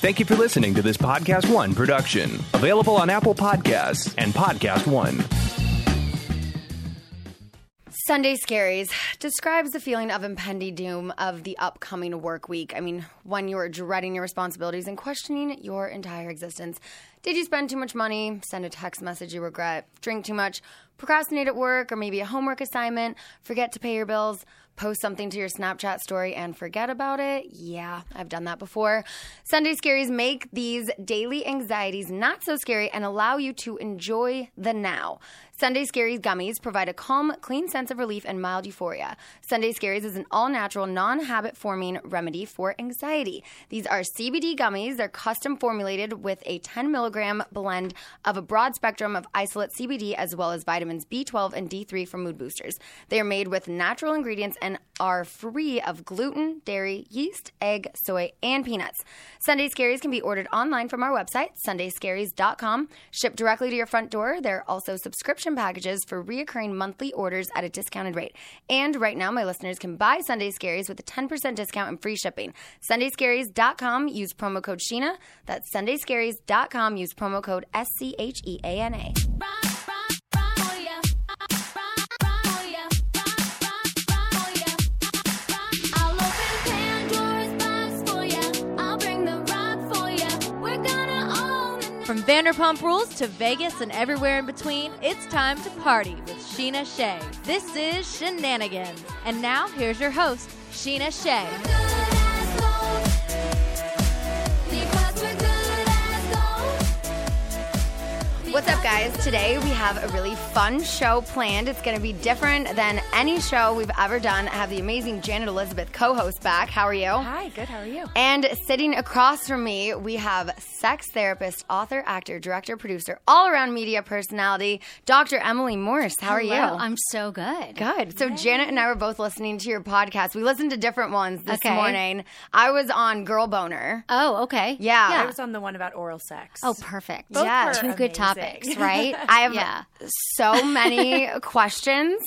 Thank you for listening to this Podcast One production, available on Apple Podcasts and Podcast One. Sunday Scaries describes the feeling of impending doom of the upcoming work week. I mean, when you are dreading your responsibilities and questioning your entire existence. Did you spend too much money? Send a text message you regret? Drink too much? Procrastinate at work or maybe a homework assignment? Forget to pay your bills? Post something to your Snapchat story and forget about it? Yeah, I've done that before. Sunday Scaries make these daily anxieties not so scary and allow you to enjoy the now. Sunday Scaries gummies provide a calm, clean sense of relief and mild euphoria. Sunday Scaries is an all natural, non habit forming remedy for anxiety. These are CBD gummies. They're custom formulated with a 10 milligram blend of a broad spectrum of isolate CBD as well as vitamins B12 and D3 for mood boosters. They are made with natural ingredients and are free of gluten, dairy, yeast, egg, soy, and peanuts. Sunday Scaries can be ordered online from our website, sundayscaries.com, shipped directly to your front door. There are also subscription packages for reoccurring monthly orders at a discounted rate. And right now, my listeners can buy Sunday Scaries with a 10% discount and free shipping. Sundayscaries.com, use promo code Scheana. That's sundayscaries.com, use promo code S C H E A N A. Vanderpump Rules to Vegas and everywhere in between, it's time to party with Scheana Shay. This is Scheananigans. And now, here's your host, Scheana Shay. What's up, guys? Today we have a really fun show planned. It's going to be different than any show we've ever done. I have the amazing Janet Elizabeth co host back. How are you? Hi, good. How are you? And sitting across from me, we have sex therapist, author, actor, director, producer, all around media personality, Dr. Emily Morse. How are you? I'm so good. Good. So Janet and I were both listening to your podcast. We listened to different ones this Okay. morning. I was on Girl Boner. Oh, okay. Yeah. I was on the one about oral sex. Oh, perfect. Both Yeah. were Two good amazing. topics, right? I have yeah. so many questions.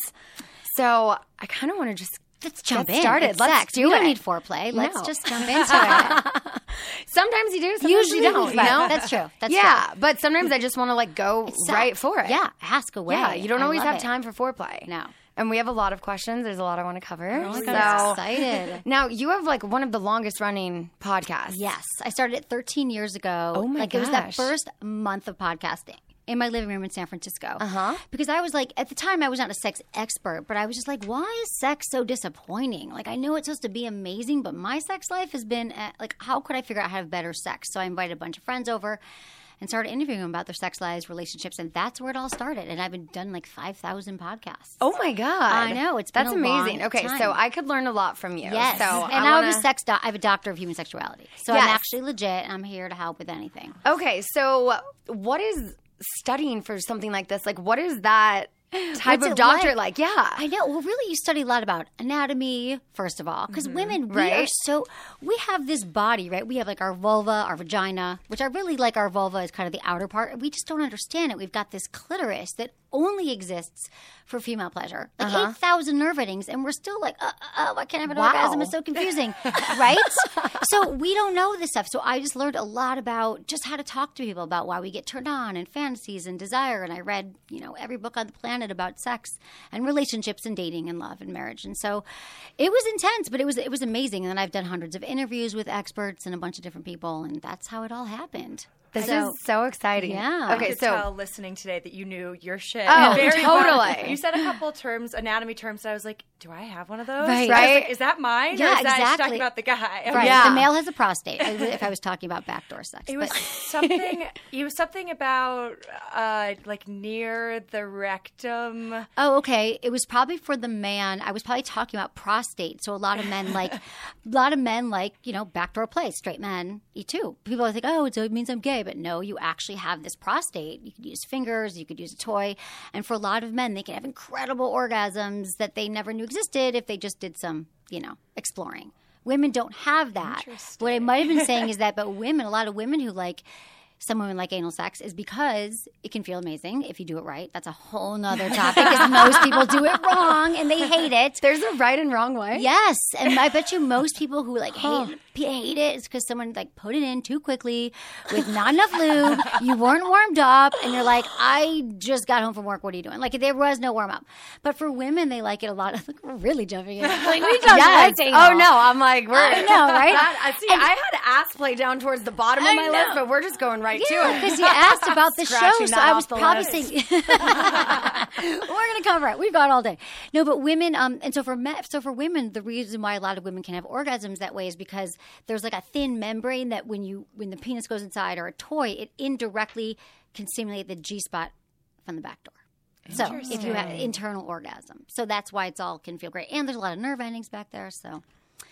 So I kind of want to just Let's jump Get in. started. It's Let's sex. do You don't it. need foreplay. Let's No. just jump into it. sometimes you do, sometimes Usually you don't. You know, That's true. That's yeah, true. but sometimes I just want to like go It's right sex. for it. Yeah, ask away. yeah. You don't I always have it. time for foreplay. No. And we have a lot of questions. There's a lot I want to cover. Oh so excited. now you have like one of the longest running podcasts. Yes, I started it 13 years ago. Oh my Like it was that first month of podcasting in my living room in San Francisco. Uh-huh. Because I was like, at the time, I was not a sex expert, but I was just like, why is sex so disappointing? Like, I know it's supposed to be amazing, but my sex life has been uh, like, how could I figure out how to have better sex? So I invited a bunch of friends over. And started interviewing them about their sex lives, relationships, and that's where it all started. And I've been done like five thousand podcasts. Oh my god! I know, it's been that's amazing. Okay, time. so I could learn a lot from you. Yes, So and I now I'm a sex doc. I have a doctor of human sexuality, so Yes. I'm actually legit. and I'm here to help with anything. Okay, so what is studying for something like this? Like, what is that type What's of doctor like? like? Yeah. I know. Well, really, you study a lot about anatomy, first of all, because women, we are Mm-hmm. So, we have this body, right? We have like our vulva, our vagina, which I really like our vulva is kind of the outer part. We just don't understand it. We've got this clitoris that only exists for female pleasure. Like 8,000 nerve endings, and we're still like, uh, uh, I can't I have an Wow. orgasm. It's so confusing, right? so we don't know this stuff. So I just learned a lot about just how to talk to people about why we get turned on and fantasies and desire. And I read, you know, every book on the planet about sex and relationships and dating and love and marriage. And so it was intense, but it was it was amazing. And then I've done hundreds of interviews with experts and a bunch of different people, and that's how it all happened. This So- is so exciting. Yeah. I Okay, could so tell listening today that you knew your shit. Oh, very well. totally. You said a couple terms, anatomy terms, and I was like, "Do I have one of those?" Right. I was like, is that mine? Yeah, or is that she's exactly. talking about the guy? Right. Yeah. The male has a prostate. If I was talking about backdoor sex, It was But- something. It was something about uh, like near the rectum. Oh, okay. It was probably for the man. I was probably talking about prostate. So a lot of men like, a lot of men like, you know, backdoor play. Straight men eat too. People think, oh, it's- it means I'm gay, but no, you actually have this prostate. You could use fingers, you could use a toy, and for a lot of men, they can have incredible orgasms that they never knew existed if they just did some, you know, exploring. Women don't have that. What I might have been saying is that, but women, a lot of women who like some women like anal sex is because it can feel amazing if you do it right. That's a whole nother topic because most people do it wrong and they hate it. there's a right and wrong way. Yes, and I bet you most people who like hate hate it is because someone like put it in too quickly with not enough lube. You weren't warmed up, and you're like, I just got home from work. What are you doing? Like there was no warm up. But for women, they like it a lot. Like we're really jumping in. Like we don't Yes. like Oh no, I'm like we're. I know, right? That- I see. I had ass play down towards the bottom of I my know. list, but we're just going right to Yeah, it. because you asked about the show, so I was probably list. saying we're going to cover it. We've got all day. No, but women, um, and so for men, so for women, the reason why a lot of women can have orgasms that way is because there's like a thin membrane that when you when the penis goes inside or a toy, it indirectly can stimulate the G spot from the back door. So if you have internal orgasm, so that's why it's all can feel great, and there's a lot of nerve endings back there. So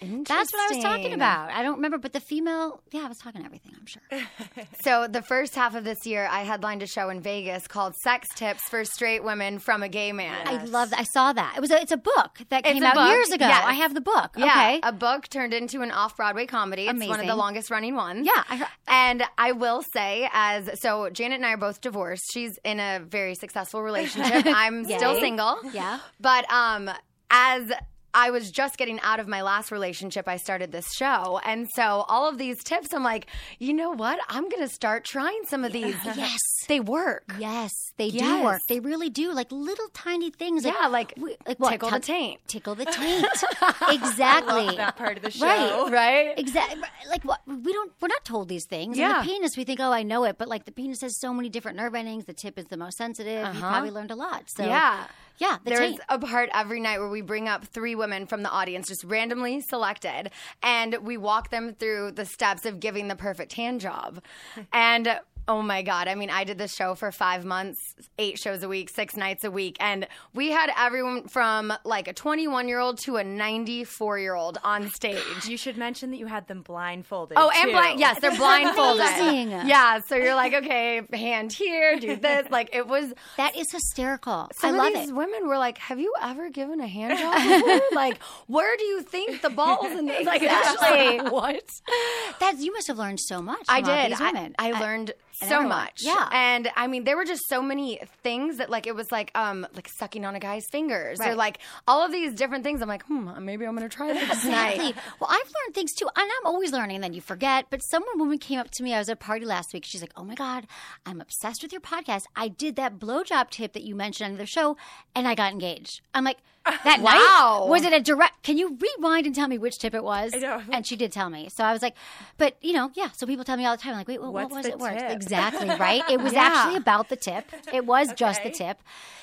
that's what I was talking about. I don't remember, but the female, yeah, I was talking everything. I'm sure. So the first half of this year, I headlined a show in Vegas called "Sex Tips for Straight Women from a Gay Man." I love that. I saw that. It was a, it's a book that It's came out book, years ago. yes. I have the book. Yeah, Okay. a book turned into an off-Broadway comedy. It's one of the longest running ones. Yeah, I and I will say, as so, Janet and I are both divorced. She's in a very successful relationship. I'm still single. Yeah. but um, as I was just getting out of my last relationship, I started this show, and so all of these tips, I'm like, you know what? I'm gonna start trying some of these. Yes. they work. Yes, they do work. They really do. Like little tiny things. Yeah, like, we- like what? tickle the taint. Tickle the taint. exactly. Love that part of the show. Right. Right? Exactly. Like what? We don't. We're not told these things. And Yeah. the penis, we think, oh, I know it, but like the penis has so many different nerve endings. The tip is the most sensitive. You uh-huh. probably learned a lot. So Yeah. Yeah. The There's taint. a part every night where we bring up three women from the audience, just randomly selected, and we walk them through the steps of giving the perfect hand job. And oh my God, I mean, I did this show for five months, eight shows a week, six nights a week, and we had everyone from like a 21 year old to a 94 year old on stage. You should mention that you had them blindfolded. Oh, and blind. Yes, they're blindfolded. amazing. Yeah, so you're like, okay, hand here, do this. Like it was that is hysterical. I of love these it. women were like, "Have you ever given a hand job before? like, where do you think the balls in this? Like, actually, what? That's you must have learned so much. I did. These I, women. I learned and so everyone. much. Yeah. and I mean, there were just so many things that, like, it was like, um, like sucking on a guy's fingers, or like all of these different things. I'm like, hmm, maybe I'm gonna try this Exactly. Well, I've learned things too, and I'm always learning, and then you forget. But some woman came up to me. I was at a party last week. She's like, "Oh my god, I'm obsessed with your podcast. I did that blowjob tip that you mentioned on the show, and I got engaged." I'm like, "That Wow. night was it a direct? Can you rewind and tell me which tip it was?" And she did tell me. So I was like, "But you know, yeah." So people tell me all the time, like, "Wait, what, what was it worth?" Exactly right. It was Yeah. actually about the tip. It was just the tip.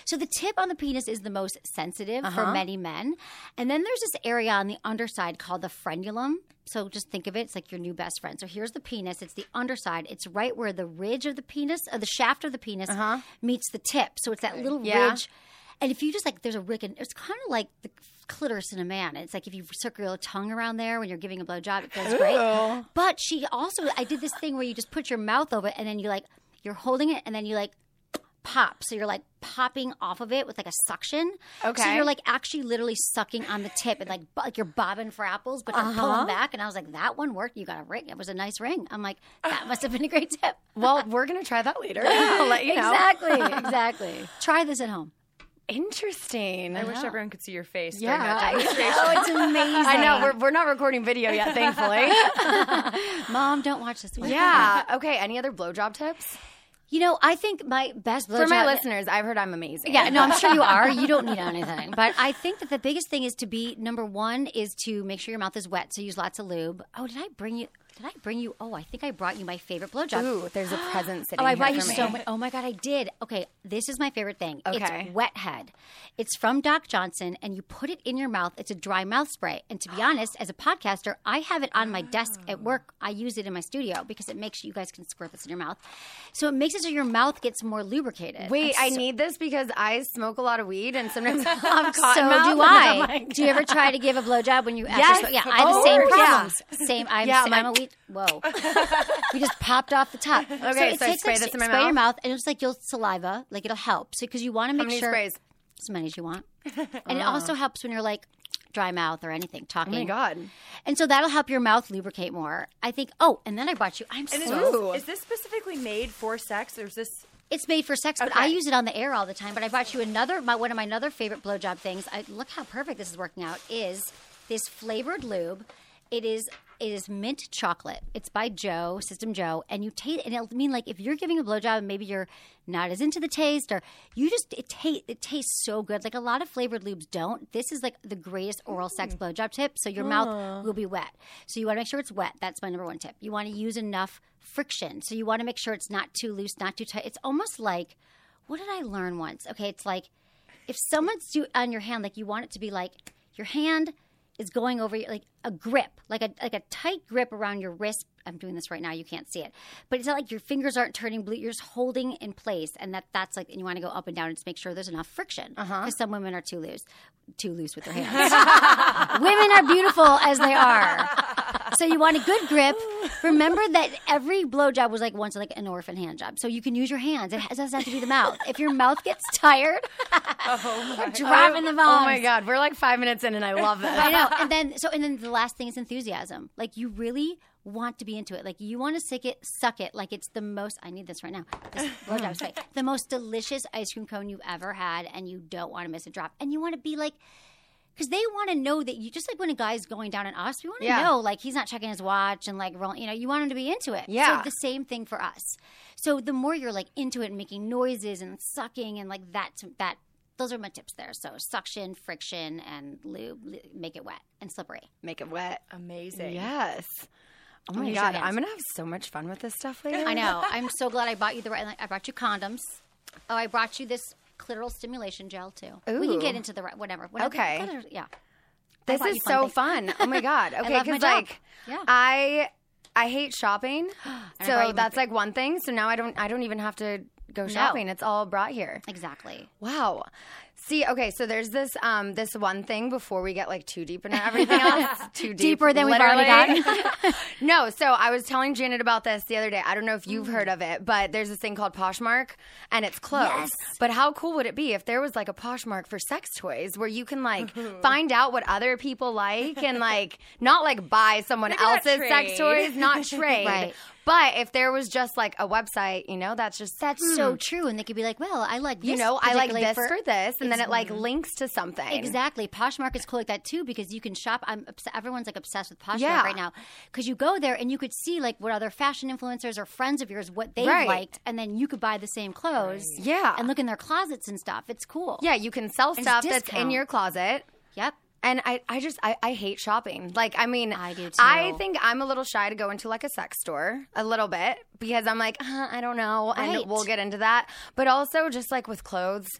So the tip on the penis is the most sensitive Uh-huh. for many men. And then there's this area on the underside called the frenulum. So just think of it, it's like your new best friend. So here's the penis, it's the underside. It's right where the ridge of the penis, or the shaft of the penis meets the tip. So it's that little Uh-huh. Yeah. ridge. And if you just like there's a rick and it's kind of like the clitoris in a man. It's like if you circle your tongue around there when you're giving a blowjob, it feels great. But she also I did this thing where you just put your mouth over it and then you like you're holding it and then you like pop. So you're like popping off of it with like a suction. Okay. So you're like actually literally sucking on the tip and like bo- like you're bobbing for apples, but you're pulling uh-huh. back. And I was like, that one worked. You got a ring. It was a nice ring. I'm like, that must have been a great tip. Well, we're gonna try that later. I'll let you know. Exactly. Exactly. Try this at home. Interesting. I wish everyone could see your face Yeah. during that demonstration. Oh, it's amazing. I know we're, we're not recording video yet, thankfully. Mom, don't watch this one. yeah. Okay. Any other blowjob tips You know, I think my best blowjob for my listeners? I've heard I'm amazing. Yeah, no, I'm sure you are. You don't need anything. But I think that the biggest thing is to be number one is to make sure your mouth is wet. So use lots of lube. Oh, did I bring you? Did I bring you? Oh, I think I brought you my favorite blowjob. Ooh, there's a present oh, sitting Oh, I brought you so much. Oh my god, I did. Okay, this is my favorite thing. Okay. It's Wet Head. It's from Doc Johnson, and you put it in your mouth. It's a dry mouth spray. And to be honest, as a podcaster, I have it on my desk at work. I use it in my studio because it makes you guys can squirt this in your mouth. So it makes it so your mouth gets more lubricated. Wait, I'm I need this because I smoke a lot of weed and sometimes have cotton so mouth. do oh I. I'm like- do you ever try to give a blowjob when you? after Yes. smoke- Yeah, I have the Oh, same yeah. problems. Same. I have Yeah, I'm a weed. Whoa. we just popped off the top. Okay, it so I takes, spray like, this in my spray your mouth? mouth, and it's like you'll saliva, like it'll help. So because you want to make How many sure sprays? as many as you want, and it also helps when you're like dry mouth or anything talking. Oh my god. And so that'll help your mouth lubricate more. I think. Oh, and then I brought you. I'm And is, so. this, is this specifically made for sex, or is this? It's made for sex, but Okay. I use it on the air all the time. But I brought you another, my, one of my other favorite blowjob things. I, look how perfect this is working out. Is this flavored lube? It is it is mint chocolate. It's by JO System JO, and you taste. And it'll mean like if you're giving a blowjob and maybe you're not as into the taste, or you just it taste it tastes so good. Like a lot of flavored lubes don't. This is like the greatest oral sex mm. blowjob tip. So your mouth will be wet. So you want to make sure it's wet. That's my number one tip. You want to use enough friction. So you want to make sure it's not too loose, not too tight. It's almost like what did I learn once? Okay, it's like if someone's do on your hand, like you want it to be like your hand is going over like a grip, like a like a tight grip around your wrist. I'm doing this right now. You can't see it, but it's not like your fingers aren't turning blue. You're just holding in place, and that that's like, and you want to go up and down and just make sure there's enough friction. Uh-huh. Because some women are too loose, too loose with their hands. women are beautiful as they are. So you want a good grip. Remember that every blowjob was like once like an orphan hand job. So you can use your hands. It doesn't have to be the mouth. If your mouth gets tired, we're dropping the bombs. Oh my oh god, we're like five minutes in and I love this. I know. And then so and then the last thing is enthusiasm. Like you really want to be into it. Like you want to suck it, suck it like it's the most. I need this right now. This blowjob site, the most delicious ice cream cone you've ever had, and you don't want to miss a drop. And you want to be like. Because they want to know that you just like when a guy's going down on us, we want to Yeah. know like he's not checking his watch and like rolling. You know, you want him to be into it. Yeah. So the same thing for us. So the more you're like into it and making noises and sucking and like that that those are my tips there. So suction, friction, and lube, make it wet and slippery. Make it wet. Amazing. Yes. Oh, oh my god. I'm gonna have so much fun with this stuff later. I know. I'm so glad I bought you the right. I brought you condoms. Oh, I brought you this clitoral stimulation gel too. We can get into the right whatever. whatever Okay. yeah. This is you so things. fun. Oh my god. Okay, because like Yeah. I I hate shopping. I brought you so that's like one thing. So now I don't I don't even have to go shopping. It's all brought here. Exactly. Wow. See, okay, so there's this um this one thing before we get like too deep into everything else. too deep. Deeper than we've already literally. no, so I was telling Janet about this the other day. I don't know if you've heard of it, but there's this thing called Poshmark and it's clothes. Yes. But how cool would it be if there was like a Poshmark for sex toys where you can like find out what other people like and like not like buy someone Maybe not else's sex trade. toys, not trade. Right. But if there was just like a website, you know, that's just That's so true. And they could be like, well, I like this. you know, I like particularly this for, this, and then it like links to something. Exactly. Poshmark is cool like that too because you can shop. I'm obs- everyone's like obsessed with Poshmark Yeah. right now because you go there and you could see like what other fashion influencers or friends of yours what they Right. liked, and then you could buy the same clothes. Yeah. and look in their closets and stuff. It's cool. Yeah, you can sell And stuff that's in your closet. Yep. And I, I just I, I hate shopping. Like I mean I do, too. I think I'm a little shy to go into like a sex store a little bit because I'm like, uh, I don't know. Right. And we'll get into that. But also just like with clothes,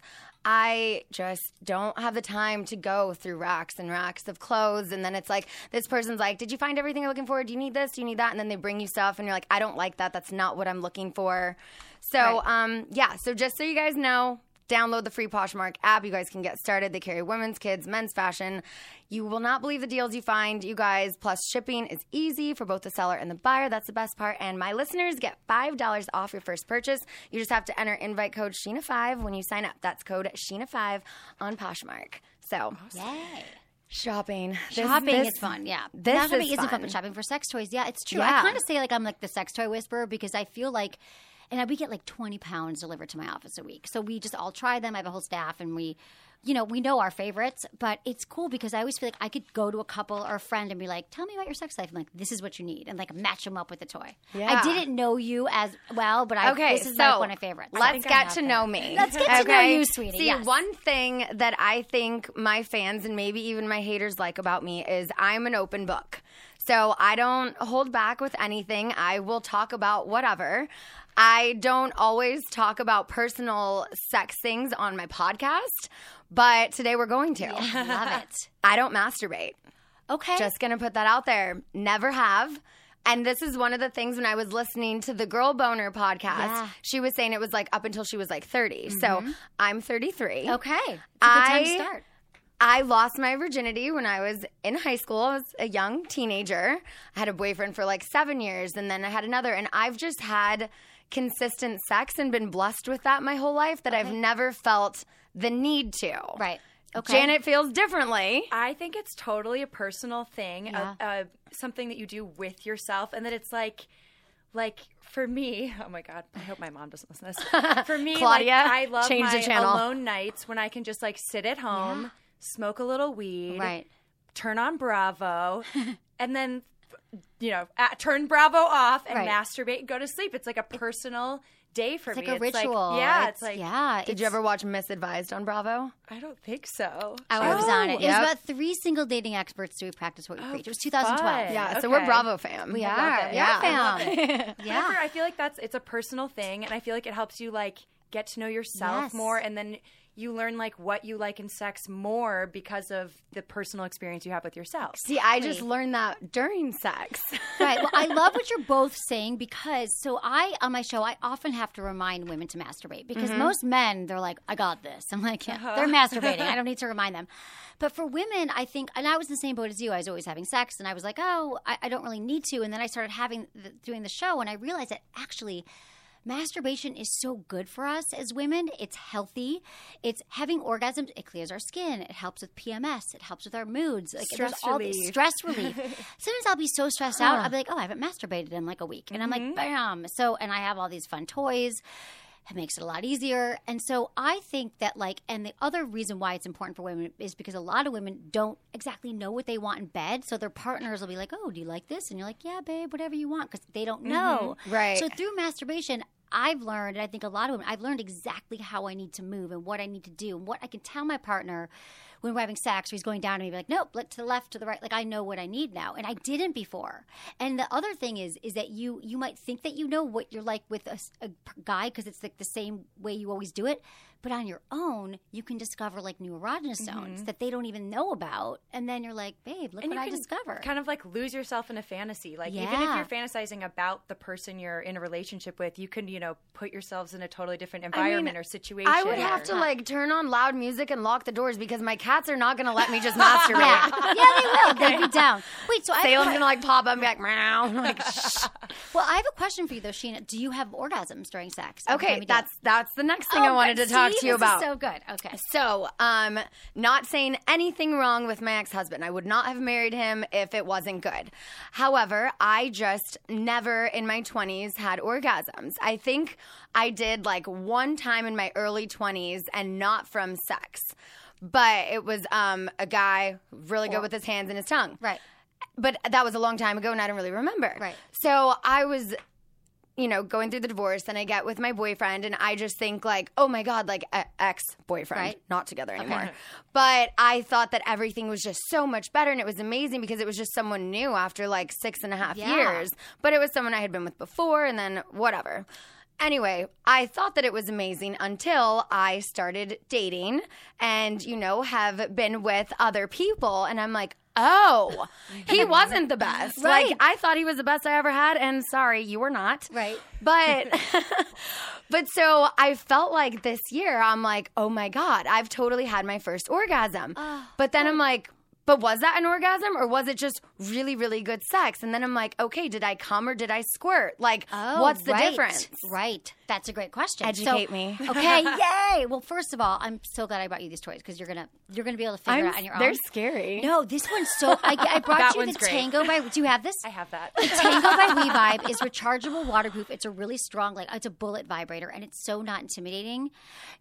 I just don't have the time to go through racks and racks of clothes. And then it's like, this person's like, Did you find everything you're looking for? Do you need this? Do you need that? And then they bring you stuff, and you're like, I don't like that. That's not what I'm looking for. So, Right. um, yeah. So, just so you guys know, Download the free Poshmark app. You guys can get started. They carry women's, kids, men's fashion. You will not believe the deals you find, you guys. Plus, shipping is easy for both the seller and the buyer. That's the best part. And my listeners get $5 off your first purchase. You just have to enter invite code Scheana5 when you sign up. That's code Scheana5 on Poshmark. So, Yay. shopping. This- Shopping this- is fun, yeah. This Not shopping is isn't fun, fun. but shopping for sex toys, yeah, it's true. Yeah. I kind of say like I'm like the sex toy whisperer because I feel like, and we get like 20 pounds delivered to my office a week. So we just all try them. I have a whole staff, and we, you know, we know our favorites. But it's cool because I always feel like I could go to a couple or a friend and be like, "Tell me about your sex life." I'm like, "This is what you need," and like match them up with the toy. Yeah. I didn't know you as well, but I Okay, this is so like one of my favorites. Let's get to know me. Let's get to know you, sweetie. See, Yes. one thing that I think my fans and maybe even my haters like about me is I'm an open book. So I don't hold back with anything. I will talk about whatever. I don't always talk about personal sex things on my podcast, but today we're going to. Love it. I don't masturbate. Okay. Just gonna put that out there. Never have. And this is one of the things when I was listening to the Girl Boner podcast, Yeah. she was saying it was like up until she was like 30. So mm-hmm. I'm 33. okay. It's a good time to I- start. I lost my virginity when I was in high school. I was a young teenager. I had a boyfriend for like seven years, and then I had another. And I've just had consistent sex and been blessed with that my whole life that I've never felt the need to. Right. Okay. Janet feels differently. I think it's totally a personal thing, Yeah. uh, uh, something that you do with yourself, and that it's like, like for me. Oh my god! I hope my mom doesn't listen to this. For me, Claudia, like, I love change the my channel. alone nights when I can just like sit at home, smoke a little weed, Right. turn on Bravo, and then you know uh, turn Bravo off and Right. masturbate and go to sleep. It's like a personal day for me. It's me. like a It's ritual. yeah, it's, like yeah. Did you ever watch Miss Advised on Bravo? I don't think so. I was on it. It was about three single dating experts do practice what we preach. It was 2012. fun. Yeah, so we're Bravo fam. We I are. love Yeah. are fam. yeah. Whatever, I feel like that's it's a personal thing, and I feel like it helps you like get to know yourself Yes. more, and then you learn like what you like in sex more because of the personal experience you have with yourself. See, I just learned that during sex. right. Well, I love what you're both saying because so I on my show I often have to remind women to masturbate because Mm-hmm. most men they're like I got this. I'm like yeah, Uh-huh. they're masturbating. I don't need to remind them. But for women, I think, and I was in the same boat as you. I was always having sex, and I was like, oh, I, I don't really need to. And then I started having the, doing the show, and I realized that actually. Masturbation is so good for us as women. It's healthy. It's having orgasms. It clears our skin. It helps with PMS. It helps with our moods. Like there's Stress all this relief. stress relief. Sometimes I'll be so stressed out. I'll be like, oh, I haven't masturbated in like a week, and I'm like, mm-hmm. bam. So, and I have all these fun toys. It makes it a lot easier. And so I think that, like, and the other reason why it's important for women is because a lot of women don't exactly know what they want in bed. So their partners will be like, oh, do you like this? And you're like, yeah, babe, whatever you want, because they don't know. Mm-hmm. Right. So through masturbation, I've learned, and I think a lot of women, I've learned exactly how I need to move and what I need to do and what I can tell my partner when we're having sex or he's going down me, be like, nope, to the left, to the right. Like I know what I need now, and I didn't before. And the other thing is, is that you you might think that you know what you're like with a guy because it's like the same way you always do it. But on your own, you can discover like new erogenous mm-hmm. zones that they don't even know about, and then you're like, babe, look and what I discovered. kind of like lose yourself in a fantasy. Like even if you're fantasizing about the person you're in a relationship with, you can you know put yourselves in a totally different I mean, environment or situation. I would have or- to like turn on loud music and lock the doors because my cats are not going to let me just masturbate. yeah, yeah, they will. They'll be down. Wait, so I Salem's going to like pop up and be like, meow. Like, shh. Well, I have a question for you though, Scheana. Do you have orgasms during sex? Okay, you do it? that's that's the next thing I Oh, wanted to see, talk to you about. so good. Okay. So, um, not saying anything wrong with my ex husband. I would not have married him if it wasn't good. However, I just never in my 20s had orgasms. I think I did like one time in my early 20s and not from sex. But it was um, a guy really good with his hands and his tongue. Right. But that was a long time ago and I don't really remember. Right. So I was you know, going through the divorce and I get with my boyfriend and I just think like, oh my God, like ex boyfriend, Right. not together anymore. But I thought that everything was just so much better and it was amazing because it was just someone new after like six and a half Yeah. years. But it was someone I had been with before and then whatever. Anyway, I thought that it was amazing until I started dating and, you know, have been with other people. And I'm like, oh, he wasn't the best. Right. Like I thought he was the best I ever had, and sorry, you were not. Right. But but so I felt like this year I'm like, oh my god, I've totally had my first orgasm. Ah, but then oh. I'm like. But was that an orgasm or was it just really, really good sex? And then I'm like, okay, did I come or did I squirt? Like, Oh, what's the right. difference? Right. That's a great question. Educate So- me. Okay, yay. Well, first of all, I'm so glad I brought you these toys because you're gonna you're gonna be able to figure it out on your own. they're scary. No, this one's so. I, I brought That you one's the great. Tango by. Do you have this? I have that. The Tango by WeVibe is rechargeable, waterproof. It's a really strong, like it's a bullet vibrator, and it's so not intimidating.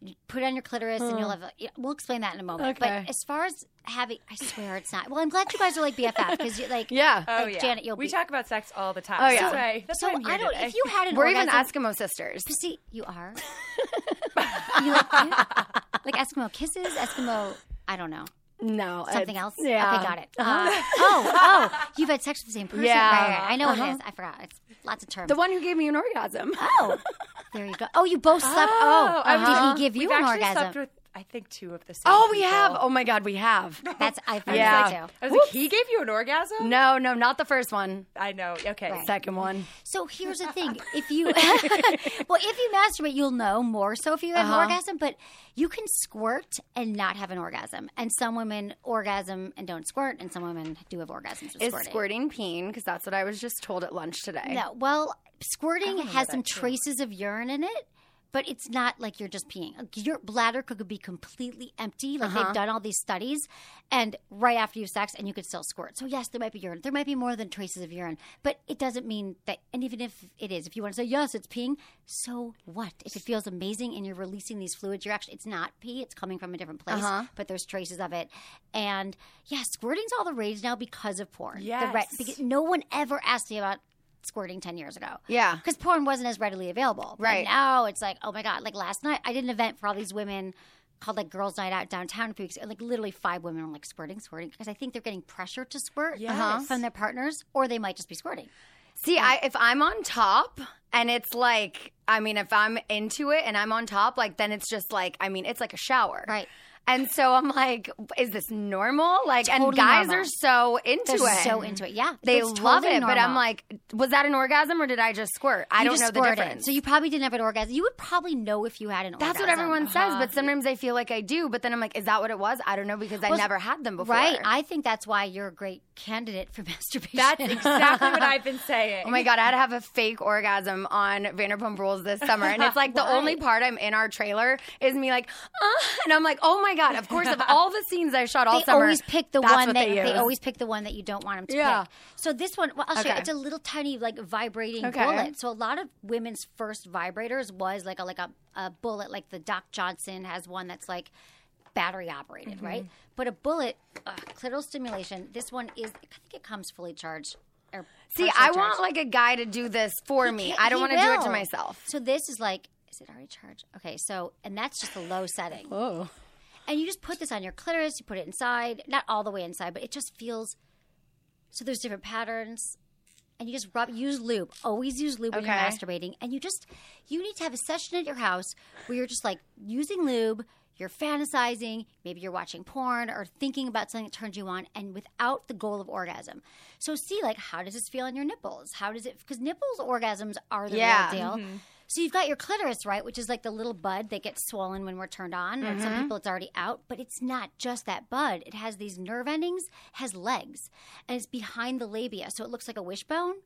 You put it on your clitoris, and you'll hmm. have. A, we'll explain that in a moment. Okay. But as far as having, I swear it's not. Well, I'm glad you guys are like BFF because you like. Yeah. Oh yeah, Janet, you'll we be. talk about sex all the time. Oh, yeah. That's why, that's so why I'm here I don't. today. If you had an We're even Eskimo sisters. See, you are. you like, like Eskimo kisses, Eskimo. I don't know. No. Something else? Yeah. Okay, got it. Uh, oh, oh, you've had sex with the same person? Yeah. Right, right, right. I know Uh-huh. it is. I forgot. It's lots of terms. The one who gave me an orgasm. oh, there you go. Oh, you both slept. Oh, I was- did he give you We've an orgasm? Slept with I think two of the same. Oh, we people. have. Oh my God, we have. That's I think Yeah. so too. I was like, he gave you an orgasm? No, no, not the first one. I know. Okay. Right. Second one. So here's the thing: if you, well, if you masturbate, you'll know more. So if you have Uh-huh. an orgasm, but you can squirt and not have an orgasm, and some women orgasm and don't squirt, and some women do have orgasms with Is squirting. squirting peeing? Because that's what I was just told at lunch today. No, well, squirting has some too. traces of urine in it, but it's not like you're just peeing. Like, Your bladder could be completely empty. Like Uh-huh. they've done all these studies, and right after you sex, and you could still squirt. So yes, there might be urine. There might be more than traces of urine, but it doesn't mean that. And even if it is, if you want to say yes, it's peeing, so what? If it feels amazing and you're releasing these fluids, you're actually it's not pee. It's coming from a different place, Uh-huh. but there's traces of it. And yeah, squirting's all the rage now because of porn. The re- Yes. because no one ever asked me about squirting 10 years ago. Yeah. Because porn wasn't as readily available. But Right. now it's like, oh my God. Like last night, I did an event for all these women called like Girls Night Out downtown a few weeks ago. Like literally five women were like squirting, squirting. Because I think they're getting pressure to squirt Yes. from their partners, or they might just be squirting. See, I if I'm on top and it's like, I mean, if I'm into it and I'm on top, like then it's just like, I mean, it's like a shower, Right. And so I'm like, is this normal? Like, and guys normal. are so into They're it. so into it. Yeah. They love totally it, but I'm like, was that an orgasm or did I just squirt? I You don't know the difference. So you probably didn't have an orgasm. You would probably know if you had an orgasm. That's orgasm. what everyone says, but uh-huh. sometimes I feel like I do. But then I'm like, is that what it was? I don't know because I never had them before. Right. I think that's why you're a great candidate for masturbation. That's exactly what I've been saying. Oh my god, I had to have a fake orgasm on Vanderpump Rules this summer, and it's like the only part I'm in our trailer is me like, uh, and I'm like, oh my god. Of course, of all the scenes I shot all they summer, always pick the one that they, they, always pick the one that you don't want them to Yeah. pick. So this one, well, I'll show you. It's a little tiny, like vibrating Okay. bullet. So a lot of women's first vibrators was like a like a, a bullet, like the Doc Johnson has one that's like battery operated, Mm-hmm. right? But a bullet, uh, clitoral stimulation. This one is, I think it comes fully charged. Or See, I want like a guy to do this for me. I don't want to do it to myself. So this is like, is it already charged? Okay, so and that's just a low setting. Oh, And you just put this on your clitoris, you put it inside, not all the way inside, but it just feels so there's different patterns. And you just rub use lube. Always use lube when you're masturbating. And you just you need to have a session at your house where you're just like using lube, you're fantasizing, maybe you're watching porn or thinking about something that turns you on and without the goal of orgasm. So see like how does this feel on your nipples? How does it because nipples orgasms are the Yeah. real deal. Mm-hmm. So you've got your clitoris, right, which is like the little bud that gets swollen when we're turned on. And some mm-hmm. people it's already out, but it's not just that bud. It has these nerve endings, has legs, and it's behind the labia, so it looks like a wishbone.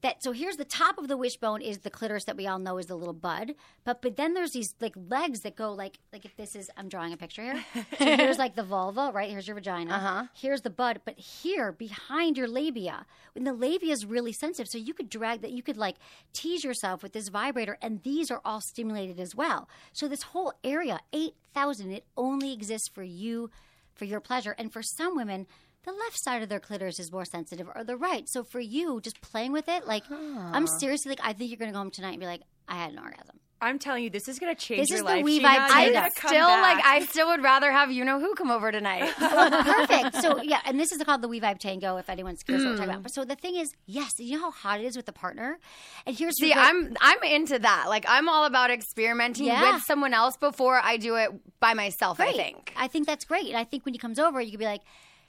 That so here's the top of the wishbone is the clitoris that we all know is the little bud, but but then there's these like legs that go like like if this is I'm drawing a picture here. So here's like the vulva, right? Here's your vagina. Uh-huh. Here's the bud, but here behind your labia, when the labia is really sensitive, so you could drag that, you could like tease yourself with this vibrator, and these are all stimulated as well. So this whole area, eight thousand, it only exists for you, for your pleasure, and for some women. The left side of their clitoris is more sensitive, or the right. So for you, just playing with it, like I'm seriously like, I think you're gonna go home tonight and be like, I had an orgasm. I'm telling you, this is going to change This your is the life. We Scheana. Vibe You're Tango. gonna I come still like. I still would rather have you know who come over tonight. Perfect. So yeah, and this is called the We Vibe Tango. If anyone's curious what we're Mm. talking about. But so the thing is, yes, you know how hot it is with the partner, and here's See, the great- I'm I'm into that. Like I'm all about experimenting Yeah. with someone else before I do it by myself. I think. I think that's great, and I think when he comes over, you could be like.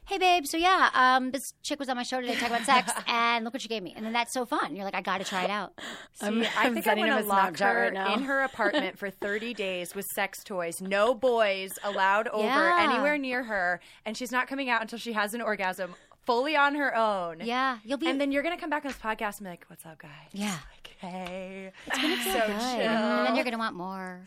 Hey babe, so yeah, um, this chick was on my show today talking about sex, and look what she gave me, and then that's so fun. You're like, I got to try it out. See, I'm- I I'm think I sending want him to lock Snapchat her right now. in her apartment for 30 days with sex toys. No boys allowed over Yeah. anywhere near her, and she's not coming out until she has an orgasm fully on her own. Yeah, you'll be. And then you're gonna come back on this podcast and be like, "What's up, guys?" Yeah. Like, hey. It's gonna feel so good, chill. and then you're gonna want more.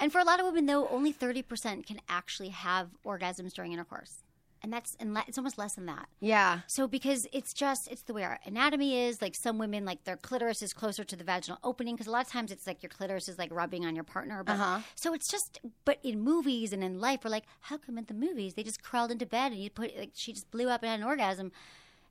and for a lot of women, though, only thirty percent can actually have orgasms during intercourse, and that's and le- it's almost less than that. Yeah. So because it's just it's the way our anatomy is. Like some women, like their clitoris is closer to the vaginal opening because a lot of times it's like your clitoris is like rubbing on your partner. But, Uh-huh. So it's just. But in movies and in life, we're like, how come in the movies they just crawled into bed and you put like she just blew up and had an orgasm?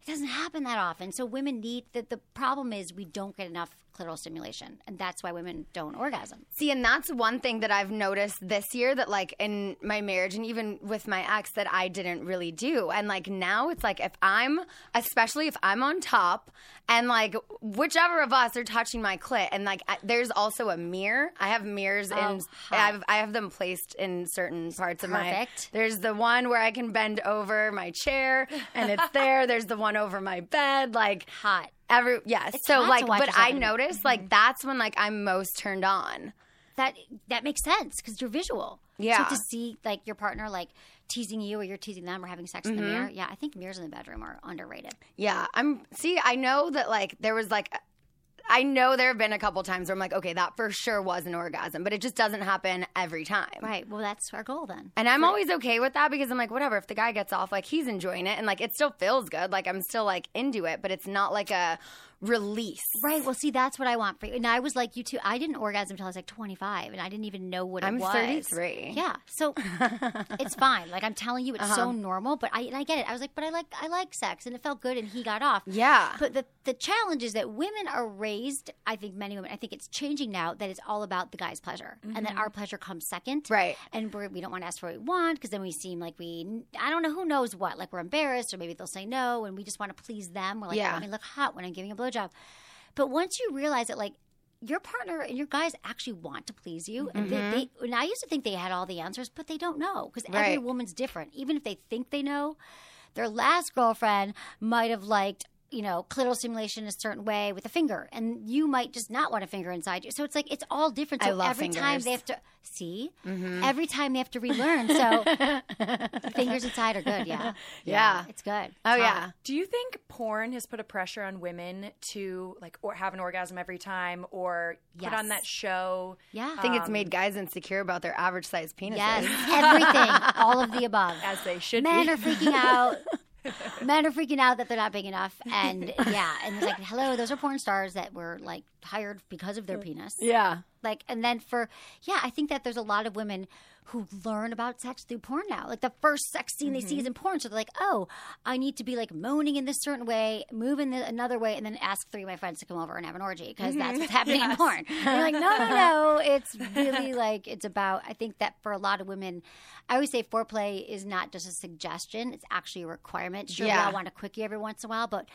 It doesn't happen that often. So women need that. the problem is we don't get enough clitoral stimulation, and that's why women don't orgasm. See, and that's one thing that I've noticed this year that, like, in my marriage and even with my ex, that I didn't really do. And, like, now it's like if I'm, especially if I'm on top and, like, whichever of us are touching my clit, and, like, I, there's also a mirror. I have mirrors oh, in, Oh, hot. I've, I have them placed in certain parts of my. Perfect. There's the one where I can bend over my chair and it's there. there's the one over my bed. Like, Hot. Every yes, It's so like, but I a- noticed like that's when like I'm most turned on. That that makes sense because you're visual. Yeah. So to see like your partner like teasing you or you're teasing them or having sex in the Mm-hmm. mirror, yeah, I think mirrors in the bedroom are underrated. Yeah, I'm. See, I know that like there was like, I know there have been a couple times where I'm like, okay, that for sure was an orgasm, but it just doesn't happen every time. Right. Well, that's our goal then. And I'm always okay with that because I'm like, whatever. If the guy gets off, like he's enjoying it, and like it still feels good. Like I'm still like into it, but it's not like a release. Right. Well, see, that's what I want for you. And I was like you too. I didn't orgasm until I was like 25, and I didn't even know what I'm it was. 33. Yeah. So it's fine. Like I'm telling you, it's Uh-huh. so normal. But I and I get it. I was like, but I like I like sex, and it felt good, and he got off. Yeah. But the the challenge is that women are raised. I think many women. I think it's changing now that it's all about the guy's pleasure, and that our pleasure comes second. Mm-hmm. Right. And we're, we don't want to ask for what we want because then we seem like we. I don't know who knows what. Like we're embarrassed, or maybe they'll say no, and we just want to please them. We're like, Yeah. let me look hot when I'm giving a blowjob. But once you realize that, like. Your partner and your guys actually want to please you, and they, mm-hmm. they. And I used to think they had all the answers, but they don't know because every woman's different. Even if they think they know, their last girlfriend might have liked you know clitoral stimulation a certain way with a finger and you might just not want a finger inside you. So it's like it's all different. So I love every time they have to see? Mm-hmm. Every time they have to relearn. So fingers inside are good yeah. Yeah. it's good. Oh yeah. hot. Do you think porn has put a pressure on women to like or have an orgasm every time or put on that show? yeah. I think it's um, made guys insecure about their average size penises. yes. Everything. All of the above. As they should men be. are freaking out men are freaking out that they're not big enough. And yeah and it's like hello those are porn stars that were like hired because of their mm. penis. Yeah. like and then for yeah i think that there's a lot of women who learn about sex through porn now. Like the first sex scene they see is mm-hmm. in porn. So they're like oh i need to be like moaning in this certain way move in the, another way and then ask three of my friends to come over and have an orgy because that's what's mm-hmm. happening in porn. You're like no no no. It's really like it's about i think that for a lot of women i always say foreplay is not just a suggestion. It's actually a requirement. Sure we Yeah. all want a quickie every once in a while but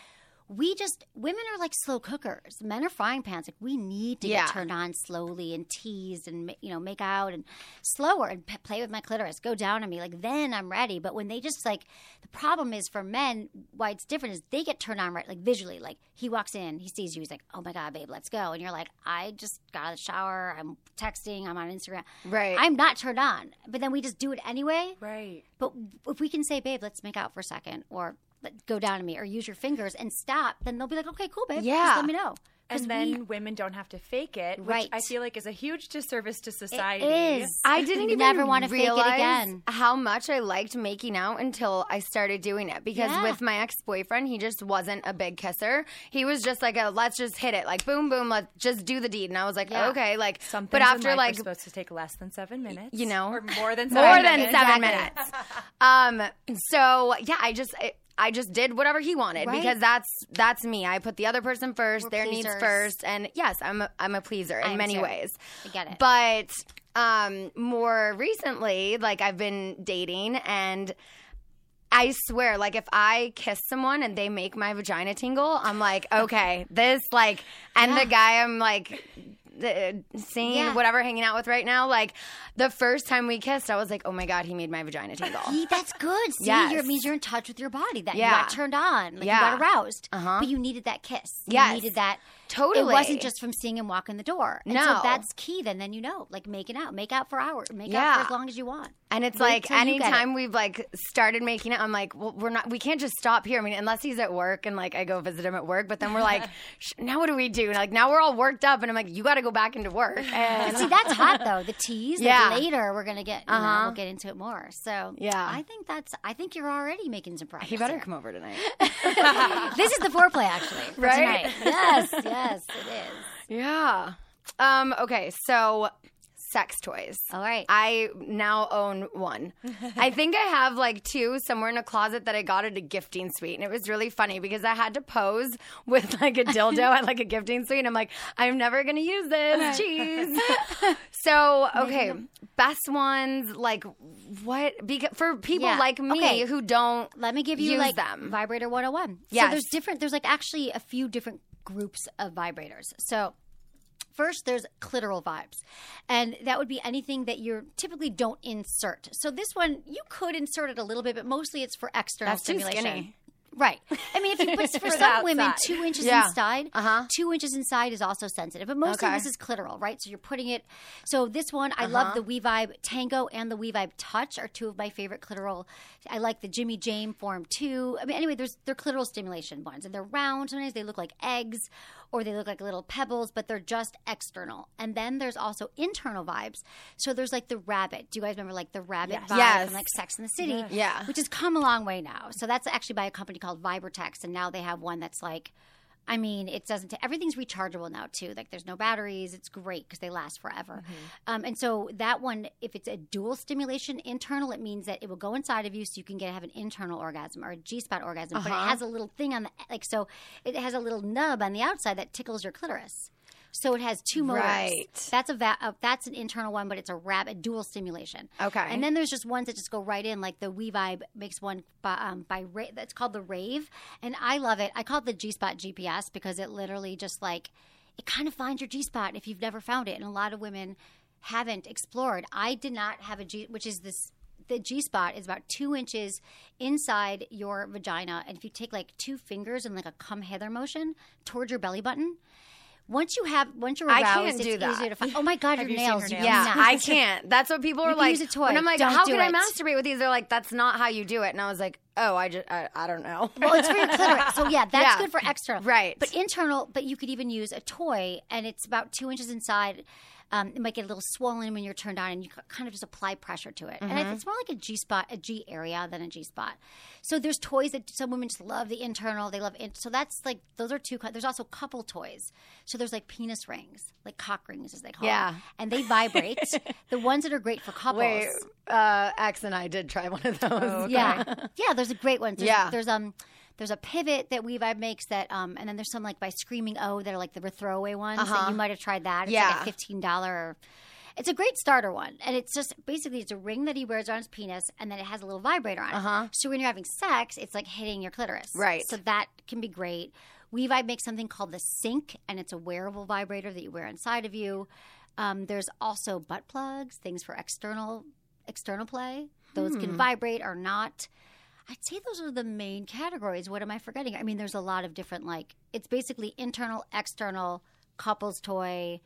we just women are like slow cookers. Men are frying pans. Like we need to Yeah. get turned on slowly and teased and you know make out and slower and p- play with my clitoris. Go down on me. Like then I'm ready. But when they just like the problem is for men why it's different is they get turned on right like visually. Like he walks in, he sees you, he's like, oh my god, babe, let's go. And you're like, I just got out of the shower. I'm texting. I'm on Instagram. Right. I'm not turned on. But then we just do it anyway. Right. But if we can say, babe, let's make out for a second, or go down to me, or use your fingers and stop, then they'll be like, okay, cool, babe. Yeah. Just let me know. And then we- women don't have to fake it, which Right. I feel like is a huge disservice to society. it is. I didn't even never wanna fake it realize again. how much I liked making out until I started doing it. Because Yeah. with my ex boyfriend, he just wasn't a big kisser. He was just like a let's just hit it, like boom boom, let's just do the deed. And I was like, Yeah. okay, like. Some but things in after life like are supposed to take less than seven minutes, you know, or more than seven more than minutes. seven Exactly. minutes. Um. So yeah, I just. I, I just did whatever he wanted Right. because that's that's me. I put the other person 1st We're their needs first, and yes, I'm a, I'm a pleaser I in am many too. ways. I get it. But um, more recently, like I've been dating and. I swear, like if I kiss someone and they make my vagina tingle, I'm like, okay, this like, and the guy I'm like uh, scene, Yeah. whatever, hanging out with right now. Like the first time we kissed, I was like, oh my god, he made my vagina tingle. See, that's good. See, Yes. you're, it means you're in touch with your body. That Yeah. you got turned on, like Yeah. you got aroused. Uh-huh. But you needed that kiss. Yes. you needed that. Totally. It wasn't just from seeing him walk in the door. And No. so that's key. Then, then you know, like make it out, make out for hours, make out for as long as you want. And it's Wait like anytime it. we've like started making it, I'm like, well, we're not, we can't just stop here. I mean, unless he's at work and like I go visit him at work, but then we're like, now what do we do? And, like now we're all worked up, and I'm like, you got to go back into work. And See, that's hot though. The tease. Yeah. Like later, we're gonna get. You know, Uh-huh. we'll get into it more. So Yeah. I think that's. I think you're already making some progress. he better come over tonight. this is the foreplay, actually, for Right? tonight. Yes, yes, it is. yeah. Um. Okay. So, sex toys. All right. I now own one. I think I have like two somewhere in a closet that I got at a gifting suite. And it was really funny because I had to pose with like a dildo at like a gifting suite. And I'm like, I'm never going to use this. Cheese. so, okay. Best ones, like what? Because for people Yeah. like me Okay. who don't Let me give you use like them. vibrator 101. Yes. So there's different there's like actually a few different groups of vibrators. So First, there's clitoral vibes. And that would be anything that you typically don't insert. So this one, you could insert it a little bit, but mostly it's for external That's too stimulation. skinny. Right. I mean, if you but for the some women, two inches Yeah. inside, Uh-huh. two inches inside is also sensitive. But mostly Okay. this is clitoral, right? So you're putting it. So this one, I love Uh-huh. the We Vibe Tango and the We Vibe Touch are two of my favorite clitoral. I like the Jimmy Jane Form too. I mean, anyway, there's they're clitoral stimulation ones, and they're round. Sometimes they look like eggs, or they look like little pebbles, but they're just external. And then there's also internal vibes. So there's like the rabbit. Do you guys remember like the rabbit vibe Yes. from like Sex in the City? Yeah. which has come a long way now. So that's actually by a company called Vibratex, and now they have one that's like, I mean, it doesn't. everything's rechargeable now too. Like there's no batteries. It's great because they last forever. Um, and so that one, if it's a dual stimulation internal, it means that it will go inside of you, so you can get have an internal orgasm or a G spot orgasm. But it has a little thing on the like, so it has a little nub on the outside that tickles your clitoris. So it has two motors. Right. That's a va- uh, that's an internal one, but it's a rapid dual stimulation. Okay. And then there's just ones that just go right in, like the We Vibe makes one by, um, by Ra- that's called the Rave, and I love it. I call it the G Spot GPS because it literally just like it kind of finds your G Spot if you've never found it, and a lot of women haven't explored. I did not have a G, which is this. The G spot is about two inches inside your vagina, and if you take like two fingers and like a come hither motion towards your belly button, once you have once you're I aroused, can't do it's that. easier to find. Oh my god, your you nails! her you nails? Yeah. I can't. That's what people are can like. use a toy. And I'm like, Don't how can I masturbate with these? They're like, that's not how you do it. And I was like, oh, I just, I, I don't know. Well, it's for your clitoris. So yeah, that's Yeah. good for external. Right. But internal, but you could even use a toy, and it's about two inches inside. Um, it might get a little swollen when you're turned on, and you kind of just apply pressure to it. And Mm-hmm. it's more like a G spot, a G area than a G spot. So there's toys that some women just love the internal. They love it. So that's like those are two. There's also couple toys. So there's like penis rings, like cock rings as they call them. Yeah. them, and they vibrate. the ones that are great for couples. Wait, uh, X and I did try one of those. Yeah, yeah. There's a great one. There's, Yeah. There's um. There's a pivot that We makes that, um, and then there's some like by Screaming O that are like the throwaway ones. That you might have tried that. It's like Uh-huh. Yeah. a fifteen dollar. It's a great starter one, and it's just basically it's a ring that he wears on his penis, and then it has a little vibrator on it. Uh-huh. So when you're having sex, it's like hitting your clitoris. Right. So that can be great. We Vibe makes something called the Sync, and it's a wearable vibrator that you wear inside of you. Um, there's also butt plugs, things for external external play. Those Hmm. can vibrate or not. I'd say those are the main categories. What am I forgetting? I mean, there's a lot of different like it's basically internal, external, couples toy,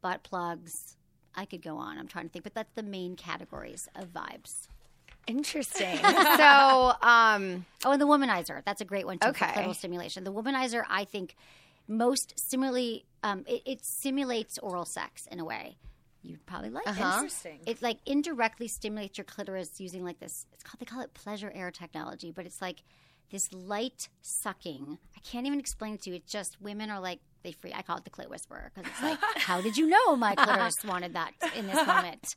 butt plugs. I could go on. I'm trying to think, but that's the main categories of vibes. Interesting. so, um, Oh, and the womanizer. That's a great one too Okay. clitoral stimulation. The womanizer, I think, most similarly, um, it, it simulates oral sex in a way. You'd probably like Uh-huh. this. Interesting. It like indirectly stimulates your clitoris using like this. It's called they call it pleasure air technology, but it's like this light sucking. I can't even explain it to you. It's just women are like they free. I call it the clit whisperer because it's like, how did you know my clitoris wanted that in this moment?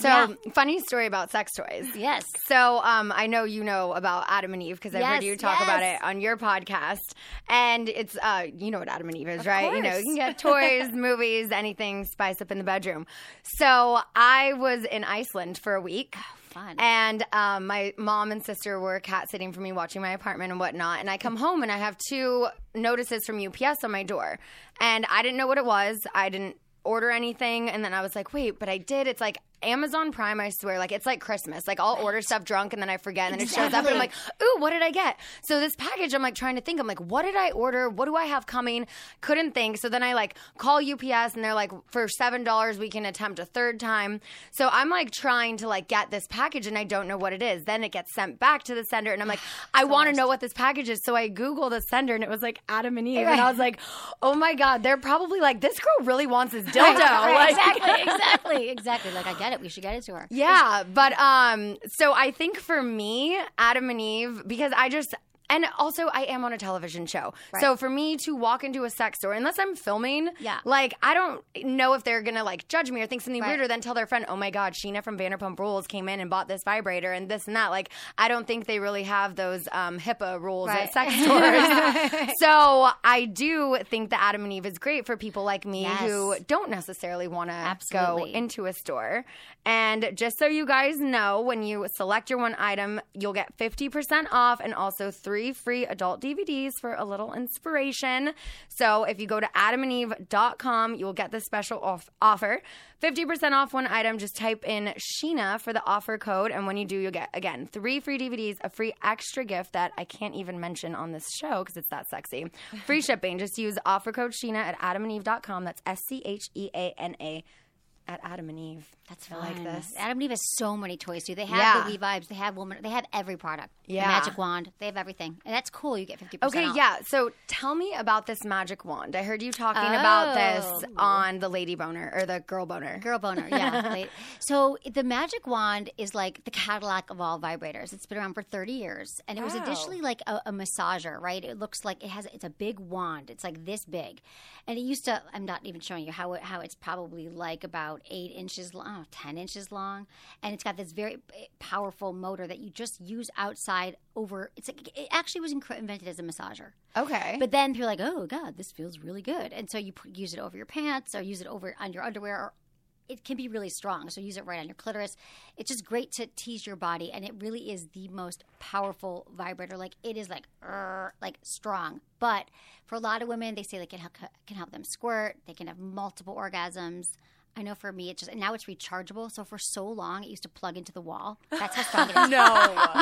So Yeah. funny story about sex toys. Yes. So um, I know you know about Adam and Eve because I've Yes, heard you talk about it on your podcast, and it's uh, you know what Adam and Eve is, right? You know, you can get toys, movies, anything, spice up in the bedroom. So I was in Iceland for a week fun. And um, my mom and sister were cat sitting for me, watching my apartment and whatnot. And I come home and I have two notices from UPS on my door, and I didn't know what it was. I didn't order anything, and then I was like, wait, but I did. It's like Amazon Prime, I swear, like it's like Christmas. Like I'll order stuff drunk and then I forget, and then it shows up, and I'm like, ooh, what did I get? So this package, I'm like trying to think. I'm like, what did I order? What do I have coming? Couldn't think. So then I like call UPS, and they're like, for seven dollars, we can attempt a third time. So I'm like trying to like get this package, and I don't know what it is. Then it gets sent back to the sender, and I'm like, I want to know what this package is. So I Google the sender, and it was like Adam and Eve, and I was like, oh my god, they're probably like, this girl really wants this dildo. Right, Like- exactly, exactly, exactly. Like I get it. We should get it to her. yeah, but um, so I think for me, Adam and Eve, because I just. And also, I am on a television show. So for me to walk into a sex store, unless I'm filming, Yeah. like I don't know if they're gonna like judge me or think something Right. weird, or then tell their friend, "Oh my God, Scheana from Vanderpump Rules came in and bought this vibrator and this and that." Like I don't think they really have those um, HIPAA rules Right. at sex stores. so I do think that Adam and Eve is great for people like me Yes. who don't necessarily want to go into a store. And just so you guys know, when you select your one item, you'll get 50% off and also three free adult DVDs for a little inspiration. So if you go to adamandeve.com, you'll get this special off- offer. 50% off one item. Just type in Scheana for the offer code. And when you do, you'll get, again, three free DVDs, a free extra gift that I can't even mention on this show because it's that sexy. Free shipping. Just use offer code Scheana at adamandeve.com. That's S C H E A N A at Adam and Eve. That's I like this. Adam and Eve has so many toys too. They have Yeah. the Levi's, they have woman, they have every product. The Yeah. magic wand, they have everything, and that's cool. You get fifty percent. Okay, yeah. So tell me about this magic wand. I heard you talking about this Oh. on the lady boner or the girl boner. Girl boner, yeah. So the magic wand is like the Cadillac of all vibrators. It's been around for 30 years, and it was additionally like a, a massager, right? It looks like it has it's a big wand. It's like this big, and it used to. I'm not even showing you how it, how it's probably like about eight inches long, oh, 10 inches long, and it's got this very eh, powerful motor that you just use outside over. It's like, it actually was invented as a massager. Okay. But then you're like, oh god, this feels really good, and so you put, use it over your pants or use it over on your underwear. Or it can be really strong, so use it right on your clitoris. It's just great to tease your body, and it really is the most powerful vibrator. Like it is like "Arr," like strong. But for a lot of women, they say can help, can help them squirt. They can have multiple orgasms. I know for me, it's just and now it's rechargeable. So for so long, it used to plug into the wall. That's how strong it is. No.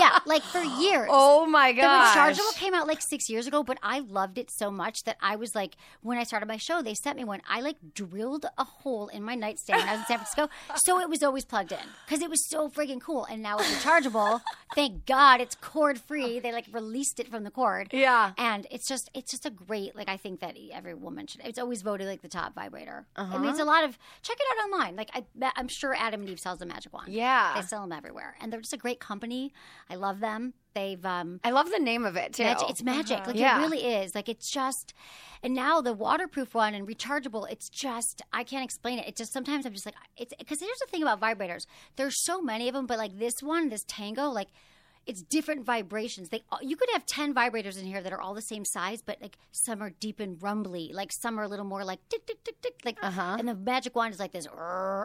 yeah, like for years. oh my god, The rechargeable came out like six years ago, but I loved it so much that I was like, when I started my show, they sent me one. I like drilled a hole in my nightstand when I was in San Francisco, so it was always plugged in because it was so friggin' cool. And now it's rechargeable. Thank God it's cord free. They like released it from the cord. Yeah. and it's just it's just a great like I think that every woman should. It's always voted like the top vibrator. I uh-huh. mean, it's a lot of check it out online. Like I, I'm sure Adam and Eve sells the magic wand. Yeah. they sell them everywhere, and they're just a great company. I love them. They've um, I love the name of it too. Magic. It's magic. Like Yeah. it really is. Like it's just and now the waterproof one and rechargeable, it's just I can't explain it. It's just sometimes I'm just like it's because here's the thing about vibrators. There's so many of them, but like this one, this Tango, like it's different vibrations. They you could have 10 vibrators in here that are all the same size, but like some are deep and rumbly, like some are a little more like tick tick tick tick like Uh-huh. and the magic wand is like this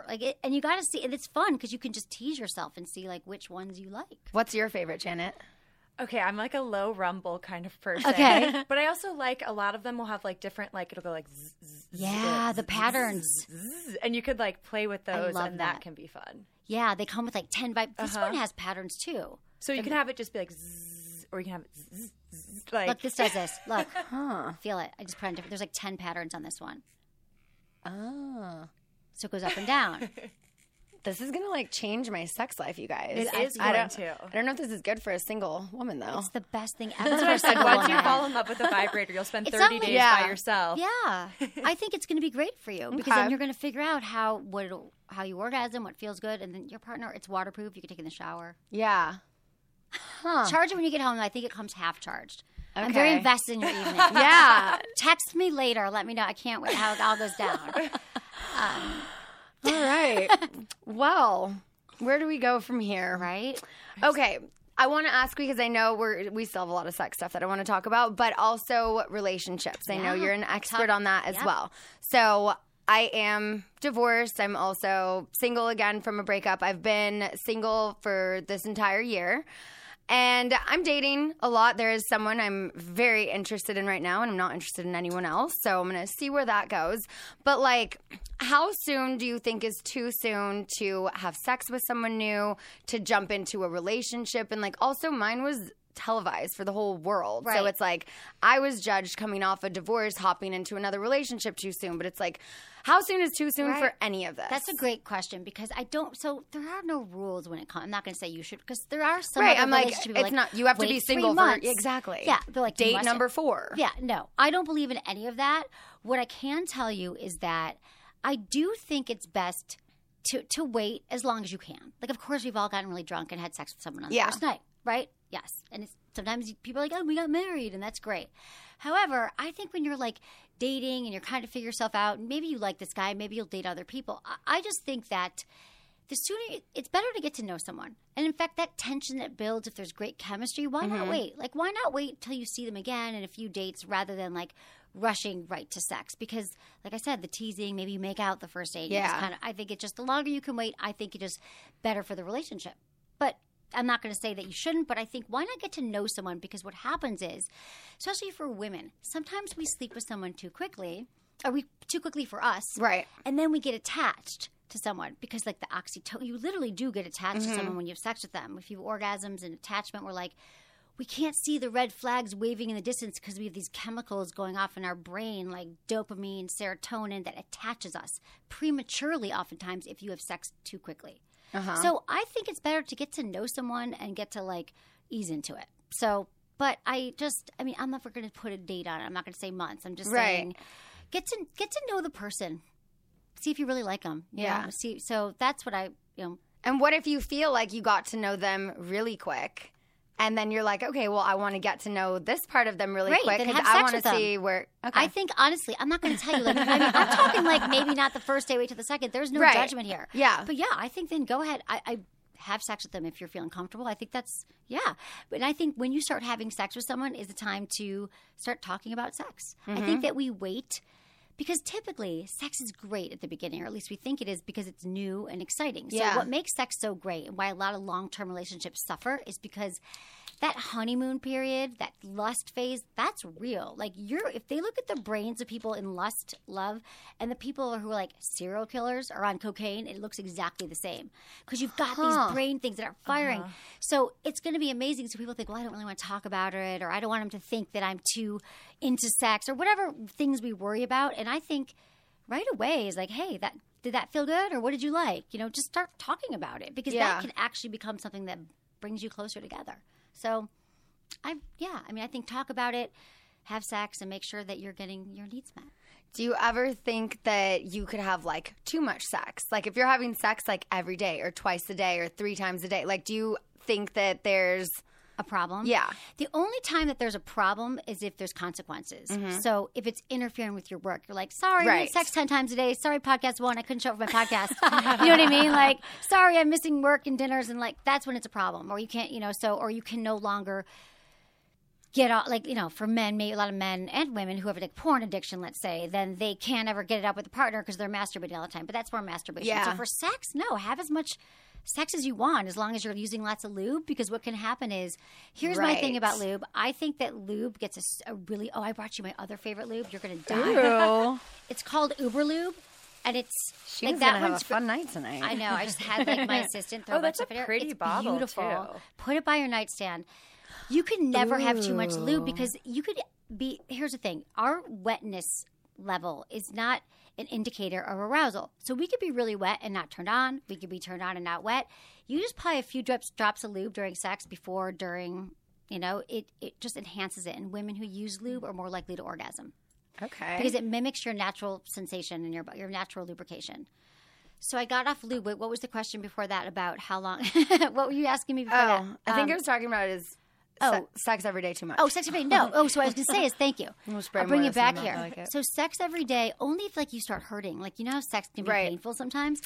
like it, and you got to see and it's fun cuz you can just tease yourself and see like which ones you like. What's your favorite, Janet? Okay, I'm like a low rumble kind of person. Okay. but I also like a lot of them will have like different like it'll go like zzz, zzz, Yeah, zzz, the patterns. and you could like play with those love and that. that. can be fun. Yeah, they come with like 10 vib. This Uh-huh. one has patterns too. So you can have it just be like zzz, or you can have it zzz, zzz, like Look, this does this. Look. Feel it. I just put on different. There's like 10 patterns on this one. Oh. So it goes up and down. This is gonna like change my sex life, you guys. It is I going don't, to. I don't know if this is good for a single woman though. It's the best thing ever. That's for what I a said. single Once you fall in love with a vibrator, you'll spend It's 30 not days Yeah. by yourself. Yeah. I think it's going to be great for you because Okay. then you're going to figure out how what it'll- how you orgasm, what feels good, and then your partner. It's waterproof. You can take it in the shower. yeah. Huh. Charge it when you get home. I think it comes half charged. I'm very invested in your evening. Yeah. Text me later. Let me know. I can't wait how it all goes down. Um, all right. well, where do we go from here? Right? Okay. I want to ask because I know we're we still have a lot of sex stuff that I want to talk about, but also relationships. I know you're an expert on that as well. So I am divorced. I'm also single again from a breakup. I've been single for this entire year. And I'm dating a lot. There is someone I'm very interested in right now, and I'm not interested in anyone else. So I'm going to see where that goes. But, like, how soon do you think is too soon to have sex with someone new, to jump into a relationship? And, like, also, mine was televised for the whole world. So it's like I was judged coming off a divorce, hopping into another relationship too soon. But it's like, how soon is too soon Right. for any of this? That's a great question because I don't. So there are no rules when it comes. I'm not going to say you should because there are some. Right, I'm like, it's like, not- you have to be single for- exactly. Yeah, they're like Date number four. Yeah, no, I don't believe in any of that. What I can tell you is that I do think it's best to to wait as long as you can. Like, of course, we've all gotten really drunk and had sex with someone on the Yeah. first night, right? Yes, and it's sometimes people are like, "Oh, we got married," and that's great. However, I think when you're like dating and you're kind of figure yourself out, and maybe you like this guy, maybe you'll date other people. I, I just think that the sooner it's better to get to know someone. And in fact, that tension that builds if there's great chemistry, why Mm-hmm. not wait? Like, why not wait till you see them again in a few dates rather than like rushing right to sex? Because, like I said, the teasing, maybe you make out the first date. Yeah. kind of. I think it just the longer you can wait, I think it is better for the relationship. But I'm not going to say that you shouldn't, but I think why not get to know someone? Because what happens is, especially for women, sometimes we sleep with someone too quickly, or we too quickly for us, Right. and then we get attached to someone because like the oxytocin you literally do get attached to mm-hmm. someone when you have sex with them if you have orgasms and attachment we're like we can't see the red flags waving in the distance because we have these chemicals going off in our brain like dopamine serotonin that attaches us prematurely oftentimes if you have sex too quickly Uh-huh. so i think it's better to get to know someone and get to like ease into it so but i just i mean i'm never going to put a date on it i'm not going to say months i'm just Right. saying get to get to know the person see if you really like them. Yeah. See, so that's what I, you know, And what if you feel like you got to know them really quick? And then you're like, okay, well, I want to get to know this part of them really Great, quick because I want to see where. Okay. I think honestly, I'm not going to tell you. Like, I mean, I'm talking like maybe not the first day, wait till the second. There's no Right. judgment here. Yeah. but yeah, I think then go ahead. I, I have sex with them if you're feeling comfortable. I think that's yeah. But I think when you start having sex with someone is the time to start talking about sex. I Mm-hmm. think that we wait. Because typically, sex is great at the beginning, or at least we think it is because it's new and exciting. So, Yeah. what makes sex so great and why a lot of long term relationships suffer is because that honeymoon period, that lust phase, that's real. Like you're if they look at the brains of people in lust, love, and the people who are like serial killers are on cocaine, it looks exactly the same. Because you've got Huh. these brain things that are uh-huh. firing. So it's gonna be amazing. So people think, well, I don't really want to talk about it, or I don't want them to think that I'm too into sex, or whatever things we worry about. And I think right away is like, hey, that did that feel good or what did you like? You know, just start talking about it because Yeah. that can actually become something that brings you closer together. So I yeah, I mean I think talk about it, have sex and make sure that you're getting your needs met. Do you ever think that you could have like too much sex? Like if you're having sex like every day or twice a day or three times a day, like do you think that there's A problem? Yeah. The only time that there's a problem is if there's consequences. Mm-hmm. So if it's interfering with your work, you're like, sorry, Right. sex 10 times a day. Sorry, podcast one, I couldn't show up for my podcast. you know what I mean? Like, sorry, I'm missing work and dinners. And like, that's when it's a problem. Or you can't, you know, so, or you can no longer get out like you know for men maybe a lot of men and women who have like porn addiction let's say then they can't ever get it up with a partner because they're masturbating all the time but that's more masturbation Yeah. so for sex no have as much sex as you want as long as you're using lots of lube because what can happen is here's my thing about lube i think that lube gets a really oh i brought you my other favorite lube you're gonna die it's called uber lube and it's She's like gonna that have one's a fun night tonight. I know. I just had like my assistant oh, throw Oh, a bunch that's of a pretty It's bottle, beautiful. too. Put it by your nightstand. You can never have too much lube because you could be. Here's the thing: our wetness level is not an indicator of arousal. So we could be really wet and not turned on. We could be turned on and not wet. You just apply a few drops drops of lube during sex, before, during. You know, it it just enhances it. And women who use lube are more likely to orgasm Okay. because it mimics your natural sensation and your your natural lubrication. So I got off lube. What was the question before that about how long? what were you asking me before oh, that? I think Um, I was talking about is Oh. Se- sex every day too much. Oh, sex every day. No. Oh, so what I was gonna say is thank you. We'll I'll bring more it of this in back here. like it. So sex every day, only if like you start hurting. Like you know how sex can be Right. painful sometimes.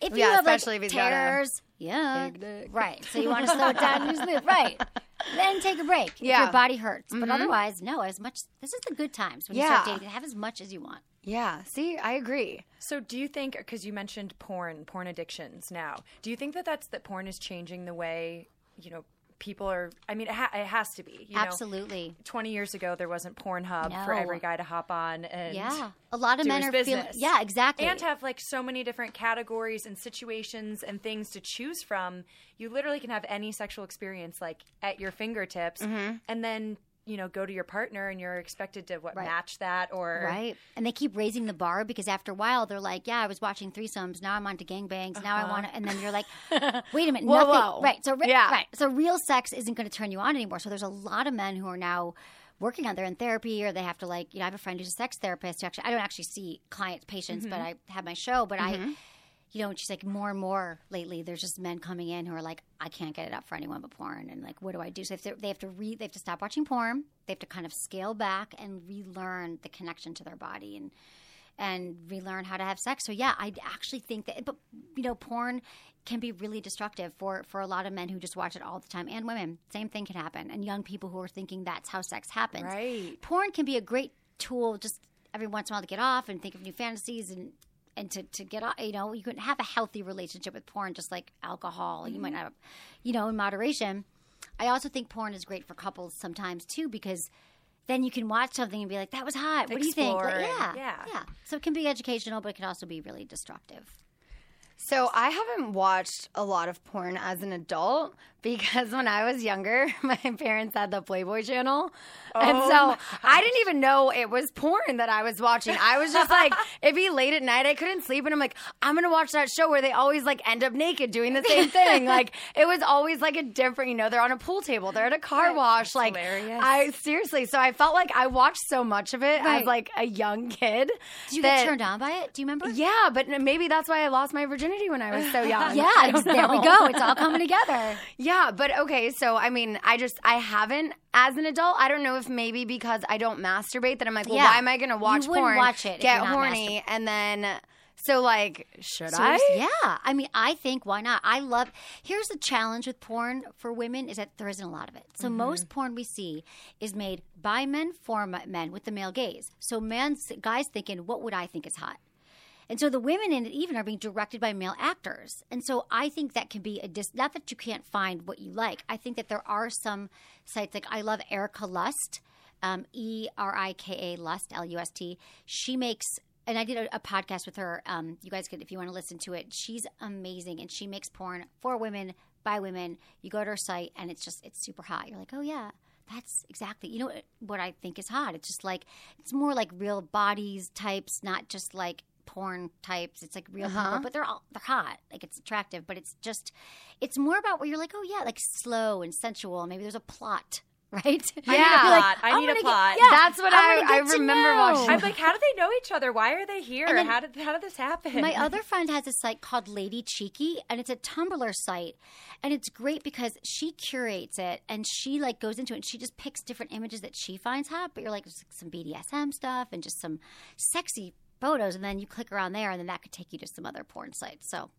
If you Yeah, have like especially if he's got a tears, yeah, big dick. right. So you want to slow it down and use it, right? Then take a break Yeah. Mm-hmm. your body hurts. But otherwise, no. As much. This is the good times when you start Yeah. dating. Have as much as you want. Yeah. See, I agree. So, do you think because you mentioned porn, porn addictions now, do you think that that's that porn is changing the way you know people are? I mean, it, ha- it has to be. You know, Absolutely. Twenty years ago, there wasn't Pornhub for every guy to hop on and Yeah. A lot of men are feeling. Yeah, exactly. and have like so many different categories and situations and things to choose from. You literally can have any sexual experience like at your fingertips, Mm-hmm. and then you know go to your partner and you're expected to what Right. match that or Right. And they keep raising the bar because after a while they're like, yeah, I was watching threesomes. Now I'm on to gangbangs. Now I want to. And then you're like, uh-huh. wait a minute. Whoa, nothing. whoa. Right. So, re- Yeah. right. So real sex isn't going to turn you on anymore. So there's a lot of men who are now working on they're in therapy or they have to like, you know, I have a friend who's a sex therapist. Who actually, I don't actually see clients, patients, but mm-hmm. I have my show. But I, mm-hmm. You know, and she's like more and more lately. There's just men coming in who are like, I can't get it up for anyone but porn, and like, what do I do? So if they have to re, they have to stop watching porn. They have to kind of scale back and relearn the connection to their body and and relearn how to have sex. So yeah, I actually think that, but you know, porn can be really destructive for for a lot of men who just watch it all the time and women. Same thing can happen, and young people who are thinking that's how sex happens. Right. Porn can be a great tool just every once in a while to get off and think of new fantasies and and to, to get off, you know, you can have a healthy relationship with porn, just like alcohol. You might mm-hmm. not, you know, in moderation. I also think porn is great for couples sometimes too, because then you can watch something and be like, "That was hot. What do you think?" Like, yeah, yeah. yeah. So it can be educational, but it can also be really destructive. So I haven't watched a lot of porn as an adult because when I was younger, my parents had the Playboy channel. and oh so I didn't even know it was porn that I was watching. I was just like, it'd be late at night, I couldn't sleep, and I'm like, I'm gonna watch that show where they always like end up naked doing the same thing. like it was always like a different, you know, they're on a pool table, they're at a car wash. like hilarious. I seriously, so I felt like I watched so much of it Right. as like a young kid. Did you that- get turned on by it? Do you remember? yeah, but maybe that's why I lost my virginity when I was so young. Yeah, there we go. It's all coming together. Yeah, but okay, so I mean, I just I haven't as an adult. I don't know if maybe because I don't masturbate that I'm like, well, Yeah. why am I going to watch porn, watch it get horny, and then so like, should So I? yeah, I mean, I think why not? I love. Here's the challenge with porn for women is that there isn't a lot of it. So Mm-hmm. most porn we see is made by men for men with the male gaze. So men's guys thinking, what would I think is hot? And so the women in it even are being directed by male actors. And so I think that can be a dis- not that you can't find what you like. I think that there are some sites like I love Erika Lust, um, E R I K A Lust L U S T. She makes and I did a, a podcast with her. Um, you guys could, if you want to listen to it, she's amazing, and she makes porn for women by women. You go to her site, and it's just it's super hot. You're like, oh yeah, that's exactly you know what, what I think is hot. It's just like it's more like real bodies types, not just like porn types. It's like real people, uh-huh. but they're all they're hot. Like it's attractive, but it's just it's more about where you're like, oh yeah, like slow and sensual. Maybe there's a plot. Right? I need a Yeah. plot. I I'm need a gonna get- plot. yeah, That's what I'm I- gonna get to remember watching. I'm like, how do they know each other? Why are they here? And then- how did how did this happen? My other friend has a site called Lady Cheeky, and it's a Tumblr site, and it's great because she curates it and she like goes into it. and She just picks different images that she finds hot, but you're like just some BDSM stuff and just some sexy photos, and then you click around there, and then that could take you to some other porn sites. So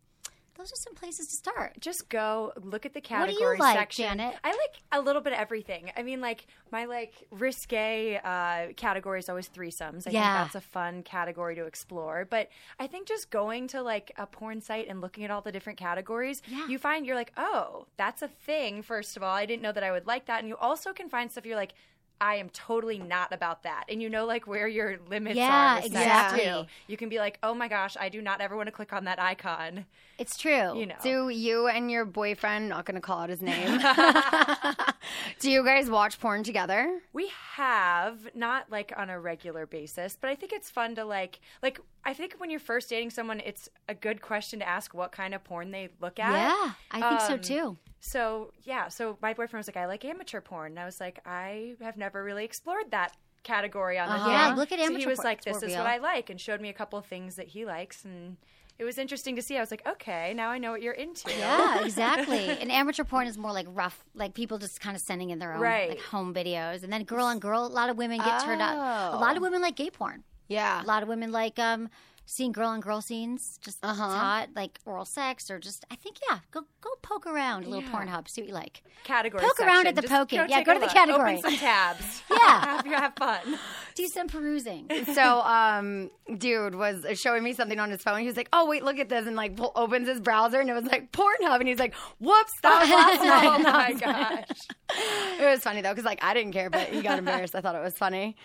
those are some places to start. just go look at the What do you like, section. Janet? I like a little bit of everything. I mean, like my like risque uh, category is always threesomes. I Yeah. think that's a fun category to explore. But I think just going to like a porn site and looking at all the different categories, Yeah. you find you're like, oh, that's a thing. First of all, I didn't know that I would like that, and you also can find stuff you're like. I am totally not about that. And you know, like, where your limits Yeah, are. sex, exactly. You can be like, oh my gosh, I do not ever want to click on that icon. It's true. You know. Do you and your boyfriend, not going to call out his name, do you guys watch porn together? We have not like on a regular basis, but I think it's fun to like like I think when you're first dating someone, it's a good question to ask what kind of porn they look at. Yeah, I think so Um, too. So yeah, so my boyfriend was like, I like amateur porn, and I was like, I have never really explored that category on the Uh-huh. Yeah, look at so amateur he was like, "This is reel." what I like," and showed me a couple of things that he likes, and it was interesting to see. I was like, "Okay, now I know what you're into." Yeah, exactly. And amateur porn is more like rough, like people just kind of sending in their own Right. like home videos, and then girl on girl. A lot of women get turned on. A lot of women like gay porn. Yeah. A lot of women like um seeing girl on girl scenes, just Uh-huh. hot, like oral sex, or just I think yeah, go go poke around a little Pornhub, see what you like. Category. Poke around at the Just poking. Yeah, go to the look. category. Open some tabs. Yeah. have, you have fun. Do some perusing. so um dude was showing me something on his phone he was like oh wait look at this and like pull, opens his browser and it was like pornhub and he's like whoops that was last night Oh my gosh. it was funny though because like i didn't care but he got embarrassed i thought it was funny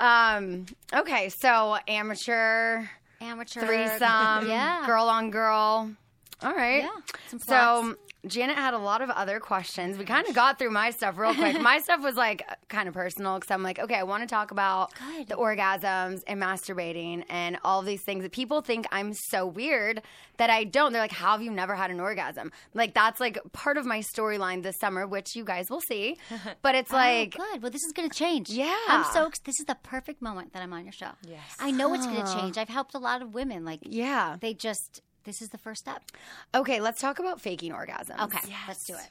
um okay so amateur Amateur threesome Yeah. girl on girl all right Yeah, so. Janet had a lot of other questions. We kind of got through my stuff real quick. my stuff was like kind of personal because I'm like, okay, I want to talk about Good. the orgasms and masturbating and all these things that people think I'm so weird that I don't. They're like, how have you never had an orgasm? Like that's like part of my storyline this summer, which you guys will see. But it's oh, like, oh, good. Well, this is going to change. Yeah. I'm so. This is the perfect moment that I'm on your show. Yes. I know it's going to change. I've helped a lot of women. Like, yeah. they just. This is the first step. Okay, let's talk about faking orgasms. Okay, let's do it.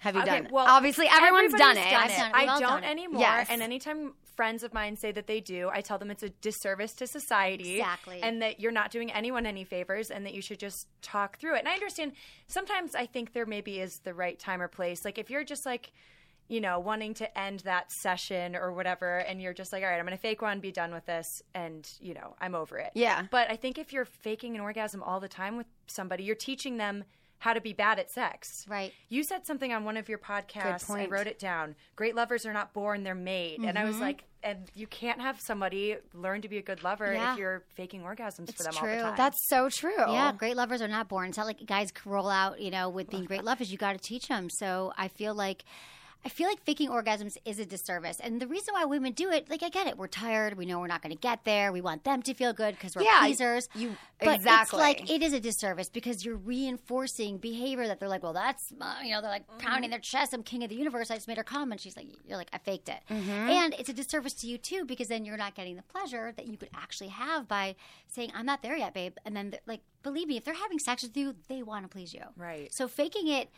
Have you Okay, done it? well, Obviously, everyone's done everybody's it. done I've it. done it. I don't it. anymore. Yes. And anytime friends of mine say that they do, I tell them it's a disservice to society. Exactly. And that you're not doing anyone any favors and that you should just talk through it. And I understand sometimes I think there maybe is the right time or place. Like if you're just like, you know, wanting to end that session or whatever, and you're just like, all right, I'm going to fake one, be done with this, and, you know, I'm over it. Yeah. But I think if you're faking an orgasm all the time with somebody, you're teaching them how to be bad at sex. Right. You said something on one of your podcasts. I point. wrote it down. Great lovers are not born, they're made. And I Mm-hmm. was like, and you can't have somebody learn to be a good lover Yeah. if you're faking orgasms for It's them all the time. That's so true. Yeah, great lovers are not born. It's not like guys roll out, you know, with being great lovers. You got to teach them. So I feel like. I feel like faking orgasms is a disservice. And the reason why women do it, like, I get it. We're tired. We know we're not going to get there. We want them to feel good because we're Yeah, pleasers. you- but exactly. It's like, it is a disservice because you're reinforcing behavior that they're like, well, that's, you know, they're like pounding their chest. I'm king of the universe. I just made her come. And she's like, you're like, I faked it. Mm-hmm. And it's a disservice to you, too, because then you're not getting the pleasure that you could actually have by saying, I'm not there yet, babe. And then, like, believe me, if they're having sex with you, they want to please you. Right. So faking it,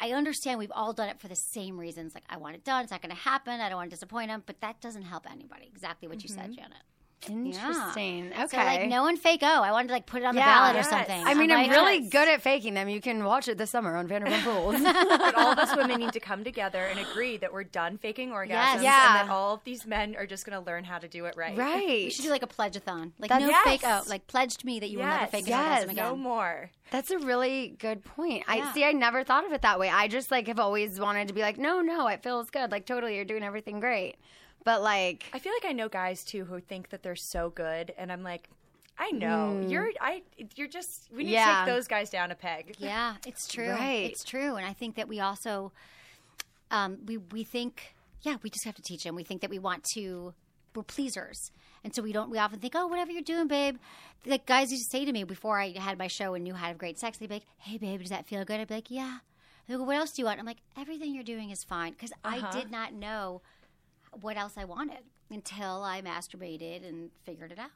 I understand we've all done it for the same reasons. Like, I want it done. It's not going to happen. I don't want to disappoint them. But that doesn't help anybody. Exactly what you said, mm-hmm. Janet. Interesting. Yeah. Okay. So, like, no one fake oh. I wanted to, like, put it on the ballot Yes. or something. I mean, I'm like, really yes. good at faking them. You can watch it this summer on Vanderpump Rules. but all of us women need to come together and agree that we're done faking orgasms Yes. Yeah. and that all of these men are just going to learn how to do it right. right. We should do like a pledge-a-thon. Like, That's- no Yes. fake oh. Like, pledge to me that you will never Yes, fake an orgasm again. No more. That's a really good point. I see. I never thought of it that way. I just like have always wanted to be like, no, no, it feels good. Like totally, you're doing everything great. But like, I feel like I know guys too who think that they're so good, and I'm like, I know you're. I you're just. We need. Yeah. to take those guys down a peg. Yeah, it's true. Right. It's true, and I think that we also, um, we we think, yeah, we just have to teach them. We think that we want to, we're pleasers, and so we don't. We often think, oh, whatever you're doing, babe. Like guys used to say to me before I had my show and knew how to have great sex, they'd be like, hey, babe, does that feel good? I'd be like, yeah. They go, what else do you want? I'm like, everything you're doing is fine because I did not know what else I wanted until I masturbated and figured it out.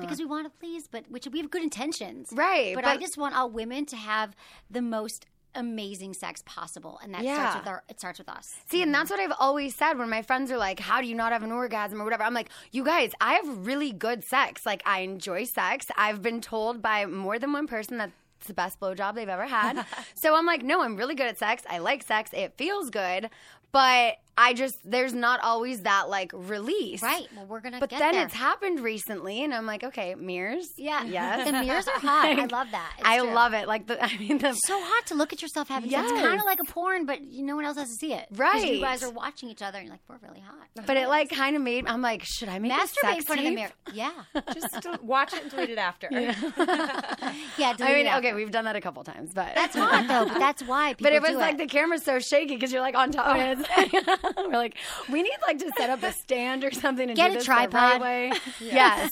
Because we want to please, but which we have good intentions, Right, But, I just want all women to have the most amazing sex possible, and that Yeah. starts with our. It starts with us. See, and that's what I've always said when my friends are like, How do you not have an orgasm or whatever? I'm like, You guys, I have really good sex. Like, I enjoy sex. I've been told by more than one person that it's the best blowjob they've ever had. so I'm like, No, I'm really good at sex. I like sex. It feels good. But I just, there's not always that like release. Right. Well, we're gonna. But get then there. it's happened recently, and I'm like, okay, mirrors. Yeah. Yes. The mirrors are hot. I love that. It's I true. love it. Like the, I mean, the So hot to look at yourself having sex. It's kind of like a porn, but you, no one else has to see it. 'Cause Right. You guys are watching each other, and you're like, we're really hot. But it like kind of made. I'm like, should I make a Masturbate sex in front of the mirror. Yeah. Just watch it and delete it after. Yeah. I delete mean, it after. okay, we've done that a couple times, but That's hot though. But that's why. People But it was do like the camera's so shaky because you're like on top of it. We're like, we need like to set up a stand or something and Get do a this the right tripod. way. yes.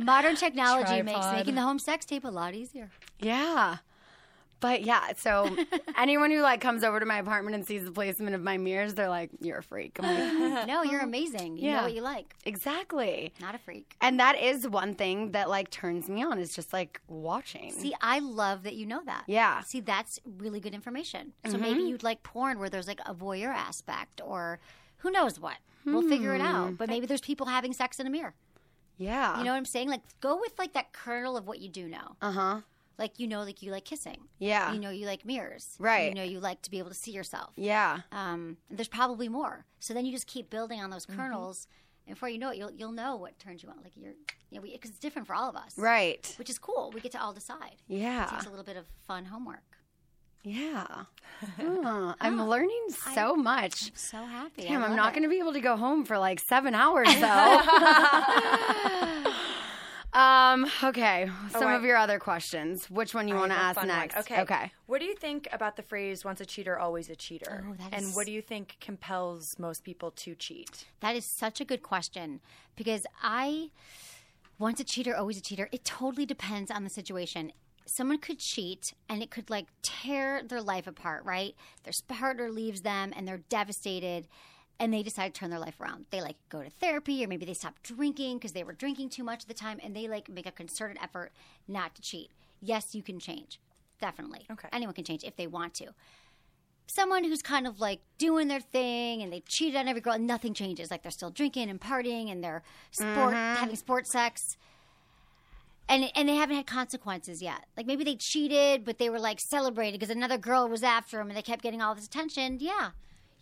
modern technology makes making the home sex tape a lot easier. Yeah. But yeah, so anyone who like comes over to my apartment and sees the placement of my mirrors, they're like, "You're a freak." I'm like, no, you're uh-huh. amazing. You Yeah. know what you like. exactly. Not a freak. And that is one thing that like turns me on is just like watching. See, I love that you know that. Yeah. See, that's really good information. So mm-hmm. maybe you'd like porn where there's like a voyeur aspect or who knows what. We'll figure it out. Hmm. But maybe there's people having sex in a mirror. yeah. You know what I'm saying? Like go with like that kernel of what you do know. Uh huh. Like you know like you like kissing. Yeah. You know you like mirrors. Right. You know you like to be able to see yourself. Yeah. Um, there's probably more. So then you just keep building on those Mm-hmm. kernels, and before you know it, you'll you'll know what turns you on. Like you're, you know, because it's different for all of us, Right. Which is cool. We get to all decide. Yeah. it's a little bit of fun homework. Yeah. I'm learning so much. I'm so happy. Damn, I I'm not going to be able to go home for like seven hours though. um. Okay. Some I- of your other questions. Which one you want to ask fun one. next? Okay. Okay. What do you think about the phrase "once a cheater, always a cheater"? Oh, that and is- what do you think compels most people to cheat? That is such a good question because I, once a cheater, always a cheater. It totally depends on the situation. Someone could cheat and it could like tear their life apart, right? Their partner leaves them and they're devastated and they decide to turn their life around. They like go to therapy or maybe they stop drinking because they were drinking too much at the time and they like make a concerted effort not to cheat. Yes, you can change. Definitely. Okay. Anyone can change if they want to someone who's kind of like doing their thing and they cheated on every girl and nothing changes. Like they're still drinking and partying and they're sport mm-hmm. having sports sex. And, and they haven't had consequences yet. Like maybe they cheated, but they were like celebrated because another girl was after them and they kept getting all this attention. Yeah.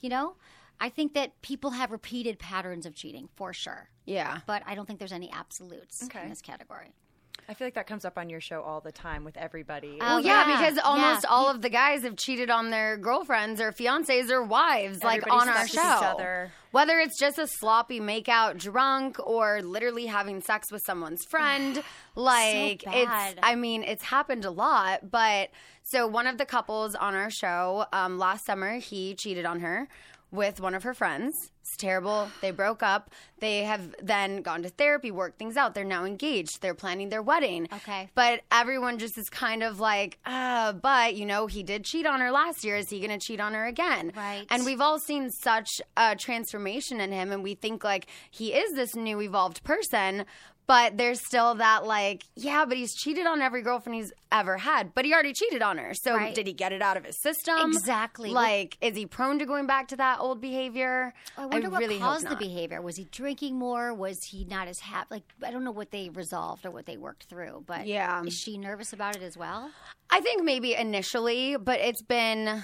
You know? I think that people have repeated patterns of cheating for sure. Yeah. But I don't think there's any absolutes Okay. in this category. I feel like that comes up on your show all the time with everybody. Oh, Well, yeah, yeah. because almost Yeah. all of the guys have cheated on their girlfriends or fiancés or wives, like on our show. each other. Whether it's just a sloppy makeout drunk or literally having sex with someone's friend, like bad. it's. I mean, it's happened a lot. But so one of the couples on our show um, last summer, he cheated on her with one of her friends. It's terrible. They broke up. They have then gone to therapy, worked things out. They're now engaged. They're planning their wedding. Okay. But everyone just is kind of like, uh, but you know, he did cheat on her last year. Is he going to cheat on her again? Right. And we've all seen such a transformation in him, and we think like he is this new evolved person. But there's still that like, yeah, but he's cheated on every girlfriend he's ever had. But he already cheated on her. So Right. did he get it out of his system? Exactly. Like, is he prone to going back to that old behavior? I wonder what really caused the behavior. Was he drinking more? Was he not as happy? Like I don't know what they resolved or what they worked through. But Yeah. is she nervous about it as well? I think maybe initially, but it's been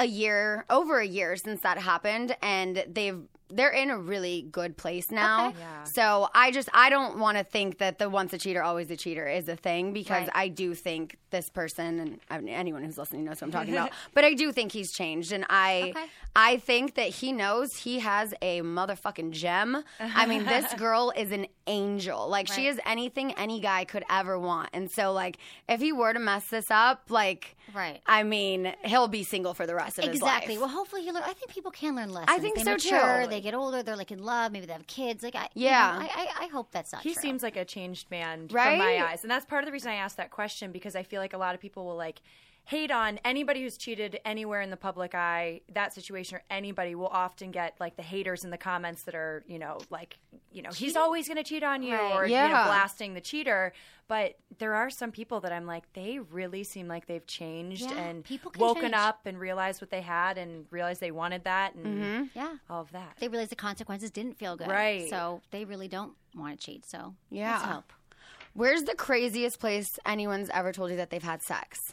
a year, over a year since that happened, and they've they're in a really good place now. Okay. Yeah. So I just I don't want to think that the once a cheater always a cheater is a thing because Right. I do think this person and I mean, anyone who's listening knows what I'm talking about. But I do think he's changed, and I Okay. I think that he knows he has a motherfucking gem. I mean, this girl is an angel. Like she is anything any guy could ever want. And so like if he were to mess this up, like Right. I mean, he'll be single for the rest of Exactly. his Well, hopefully he learn. I think people can learn lessons. I think they so, mature, too. They get older. They're like in love. Maybe they have kids. Like I, you Yeah. know, I, I, I hope that's not He true. seems like a changed man from Right? my eyes. And that's part of the reason I asked that question because I feel like a lot of people will like hate on anybody who's cheated anywhere in the public eye, that situation or anybody will often get like the haters in the comments that are, you know, like, you know, he's always going to cheat on you Right. or you know blasting the cheater, but there are some people that I'm like they really seem like they've changed Yeah, and people woken change. up and realized what they had and realized they wanted that and Mm-hmm. yeah. all of that. They realized the consequences didn't feel good. Right. So they really don't want to cheat. So Yeah. let's hope. Where's the craziest place anyone's ever told you that they've had sex?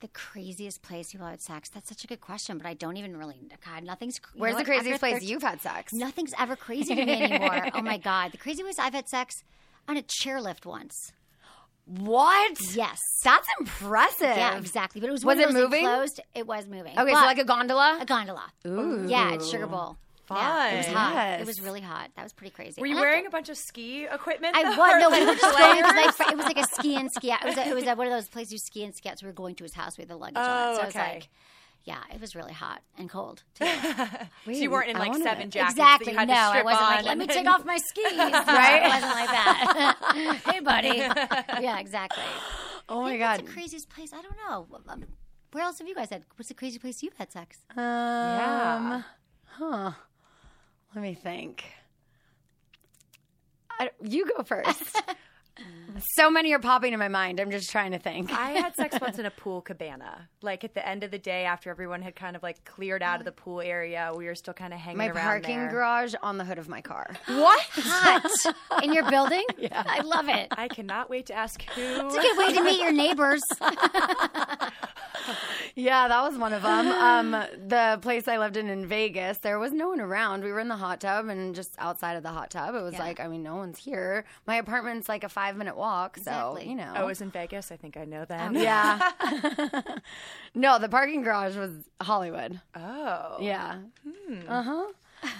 The craziest place people had sex. That's such a good question, but I don't even really. God, nothing's. you Where's know the craziest place 13 you've had sex? Nothing's ever crazy to me anymore. Oh my god, the craziest place I've had sex on a chairlift once. What? Yes. That's impressive. Yeah, exactly. But it was Was it moving? enclosed. It was moving. Okay, But- so like a gondola? a gondola. Ooh. Yeah, it's Sugar Bowl. Yeah, it was Fun. hot. Yes. It was really hot. That was pretty crazy. Were you And wearing thought- a bunch of ski equipment? I though, was or no, we were like just going. It was layers? like it was like a ski and ski out. It was a, it was a, one of those places you ski and ski out. So we were going to his house with the luggage on. Oh, So it was like, yeah, it was really hot and cold. Too. so you weren't in like seven jackets exactly. that you had no, to I wasn't on. like, let me and take off my skis. right? It wasn't like that. hey, buddy. Yeah, exactly. Oh my Maybe god. What's the craziest place? I don't know. Um, where else have you guys had? What's the craziest place you've had sex? Um, Yeah. Huh. Let me think. I, you go first. so many are popping in my mind. I'm just trying to think. I had sex once in a pool cabana. Like at the end of the day, after everyone had kind of like cleared out of the pool area, we were still kind of hanging my around parking there. garage on the hood of my car. What? Hot in your building? Yeah, I love it. I cannot wait to ask who. It's a good way to meet your neighbors. Yeah, that was one of them. Um, the place I lived in in Vegas, there was no one around. We were in the hot tub and just outside of the hot tub, it was Yeah. like, I mean, no one's here. My apartment's like a five minute walk, Exactly. so you know. I was in Vegas. I think I know that. yeah. no, the parking garage was Hollywood. Oh. Yeah. Uh huh.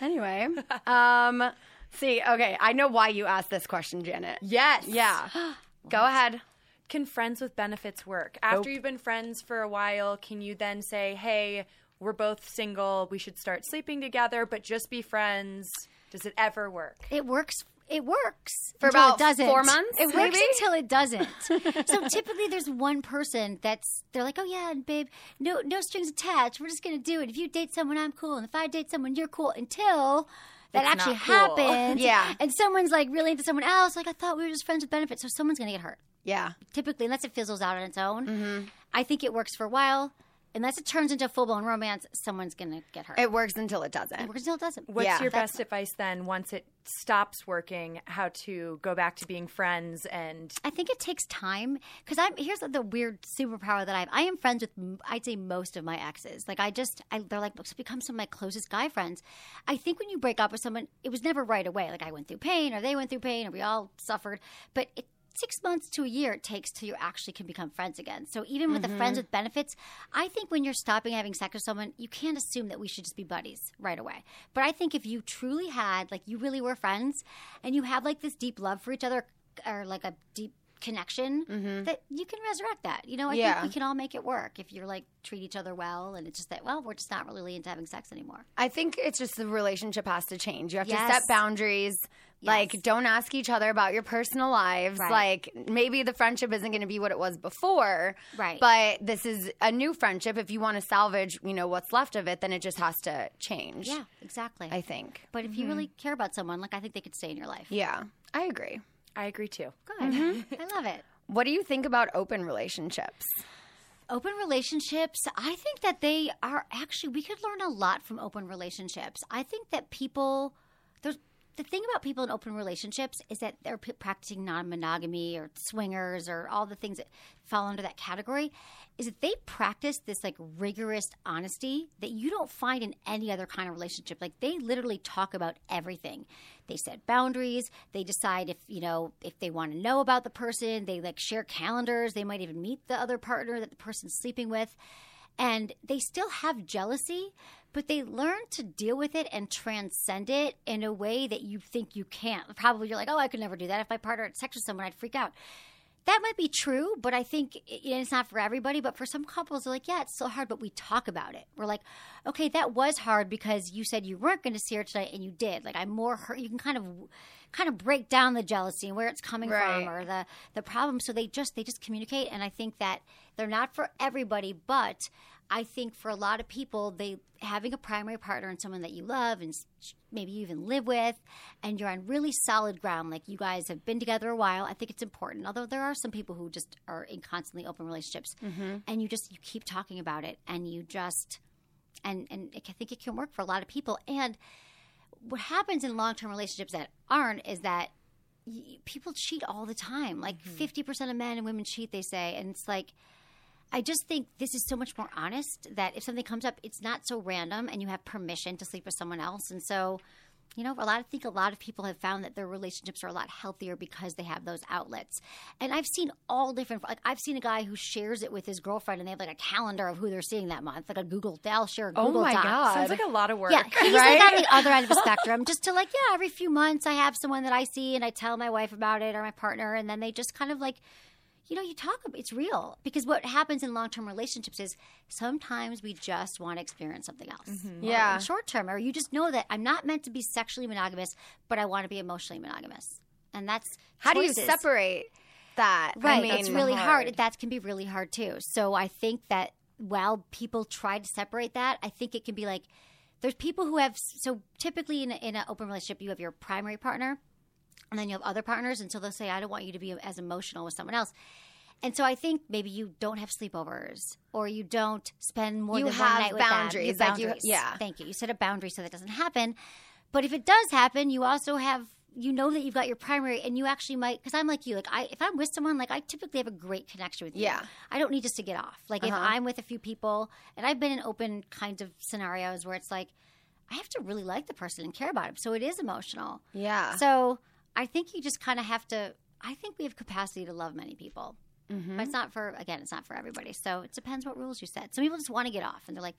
Anyway, um, see, okay, I know why you asked this question, Janet. Yes. Yeah. Go ahead. Can friends with benefits work? After you've been friends for a while, can you then say, hey, we're both single, we should start sleeping together, but just be friends? Does it ever work? It works. It works For until about it doesn't. four months, It works until it doesn't. so typically, there's one person that's they're like, "Oh yeah, babe, no no strings attached. We're just gonna do it. If you date someone, I'm cool, and if I date someone, you're cool." Until that It's actually cool. happens, Yeah. and someone's like really into someone else. Like I thought we were just friends with benefits, so someone's gonna get hurt. Yeah. Typically, unless it fizzles out on its own, Mm-hmm. I think it works for a while. Unless it turns into full blown romance, someone's gonna get hurt. It works until it doesn't. It works until it doesn't. What's Yeah. your That's- best advice then once it stops working, how to go back to being friends and I think it takes time because I'm here's the weird superpower that I have. I am friends with I'd say most of my exes. Like I just I, they're like become some of my closest guy friends. I think when you break up with someone, it was never right away. Like I went through pain, or they went through pain, or we all suffered. But it, six months to a year it takes till you actually can become friends again. So even with the friends mm-hmm. with benefits, I think when you're stopping having sex with someone, you can't assume that we should just be buddies right away. But I think if you truly had like you really were friends and you have like this deep love for each other or like a deep connection mm-hmm. that you can resurrect that. You know, I Yeah. think we can all make it work if you're like treat each other well and it's just that well, we're just not really into having sex anymore. I think it's just the relationship has to change. You have to set boundaries. Like, don't ask each other about your personal lives. Right. Like, maybe the friendship isn't going to be what it was before. Right. But this is a new friendship. If you want to salvage, you know, what's left of it, then it just has to change. Yeah, exactly. I think. but if you mm-hmm. really care about someone, like I think they could stay in your life. Yeah, I agree. I agree too. Good. Mm-hmm. I love it. What do you think about open relationships? Open relationships, I think that they are actually, we could learn a lot from open relationships. I think that people, there's, the thing about people in open relationships is that they're p- practicing non monogamy or swingers or all the things that fall under that category, is that they practice this like rigorous honesty that you don't find in any other kind of relationship. Like they literally talk about everything. They set boundaries. They decide if, you know, if they want to know about the person. They like share calendars. They might even meet the other partner that the person's sleeping with. And they still have jealousy, but they learn to deal with it and transcend it in a way that you think you can't. Probably you're like, oh, I could never do that. If my partner had sex with someone, I'd freak out. That might be true, but I think it's not for everybody. But for some couples, they're like, yeah, it's so hard, but we talk about it. We're like, okay, that was hard because you said you weren't going to see her tonight, and you did. Like, I'm more hurt. You can kind of, kind of break down the jealousy and where it's coming Right. from, or the the problem. So they just they just communicate, and I think that they're not for everybody, but I think for a lot of people, they having a primary partner and someone that you love and maybe you even live with, and you're on really solid ground, like you guys have been together a while. I think it's important. Although there are some people who just are in constantly open relationships, mm-hmm. and you just you keep talking about it, and you just and and I think it can work for a lot of people. And what happens in long term relationships that aren't is that y- people cheat all the time. Like mm-hmm. 50% of men and women cheat, they say. And it's like, I just think this is so much more honest that if something comes up, it's not so random and you have permission to sleep with someone else. And so, you know, a lot I think a lot of people have found that their relationships are a lot healthier because they have those outlets. And I've seen all different like I've seen a guy who shares it with his girlfriend and they have like a calendar of who they're seeing that month, like a Google they'll share a Oh my Doc. God. Sounds like a lot of work. Yeah, he's Right? like on the other end of the spectrum. Just to like, yeah, every few months I have someone that I see and I tell my wife about it or my partner, and then they just kind of like, you know, you talk. about It's real because what happens in long term relationships is sometimes we just want to experience something else. Mm-hmm. Yeah. short term, or you just know that I'm not meant to be sexually monogamous, but I want to be emotionally monogamous, and that's How do you separate? that. I Right. mean, it's really hard. That can be really hard too. So I think that while people try to separate that, I think it can be like there's people who have so typically in, a, in an open relationship you have your primary partner and then you have other partners and so they'll say I don't want you to be as emotional with someone else. And so I think maybe you don't have sleepovers or you don't spend more You than have one night with them. boundaries, You have like you- boundaries. yeah. Thank you. You set a boundary so that doesn't happen. But if it does happen, you also have you know that you've got your primary, and you actually might because I'm like you. Like I, if I'm with someone, like I typically have a great connection with you. Yeah. I don't need just to get off. Like if Uh-huh. I'm with a few people, and I've been in open kinds of scenarios where it's like I have to really like the person and care about him, so it is emotional. Yeah. So I think you just kind of have to. I think we have capacity to love many people. Mm-hmm. But it's not for again, it's not for everybody. So it depends what rules you set. Some people just want to get off and they're like,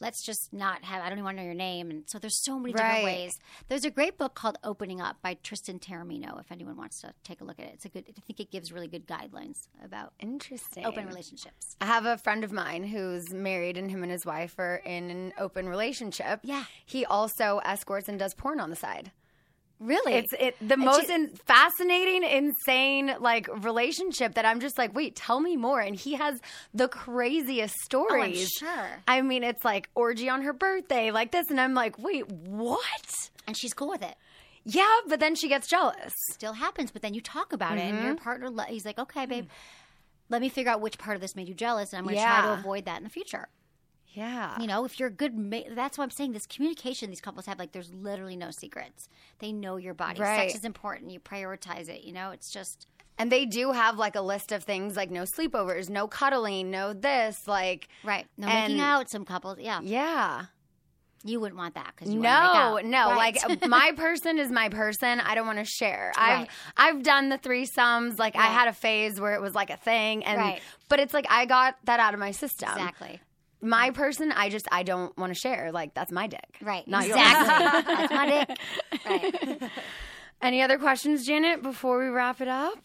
let's just not have I don't even want to know your name. And so there's so many Right. different ways. There's a great book called Opening Up by Tristan Taormino, if anyone wants to take a look at it. It's a good I think it gives really good guidelines about Interesting. open relationships. I have a friend of mine who's married, and him and his wife are in an open relationship. Yeah. He also escorts and does porn on the side. Really? It's it the most in, fascinating, insane like relationship that I'm just like, wait, tell me more. And he has the craziest stories. sure. I mean, it's like orgy on her birthday, like this, and I'm like, wait, what? and she's cool with it. Yeah, but then she gets jealous. Still happens, but then you talk about it and Mm-hmm. your partner he's like, "Okay, babe, let me figure out which part of this made you jealous and I'm going to try to avoid that in the future." Yeah. You know, if you're a good, ma- that's what I'm saying. This communication these couples have, like, there's literally no secrets. They know your body. Right. Sex is important. You prioritize it. You know, it's just And they do have like a list of things like no sleepovers, no cuddling, no this, like right. No And- making out. Some couples, yeah, yeah. you wouldn't want that because No, no. Right. Like my person is my person. I don't want to share. I've Right. I've done the threesomes. Like I had a phase where it was like a thing, and Right. but it's like I got that out of my system. exactly. My person, I just I don't want to share. Like that's my dick. Right. Not yours. exactly. that's my dick. Right. Any other questions, Janet? Before we wrap it up.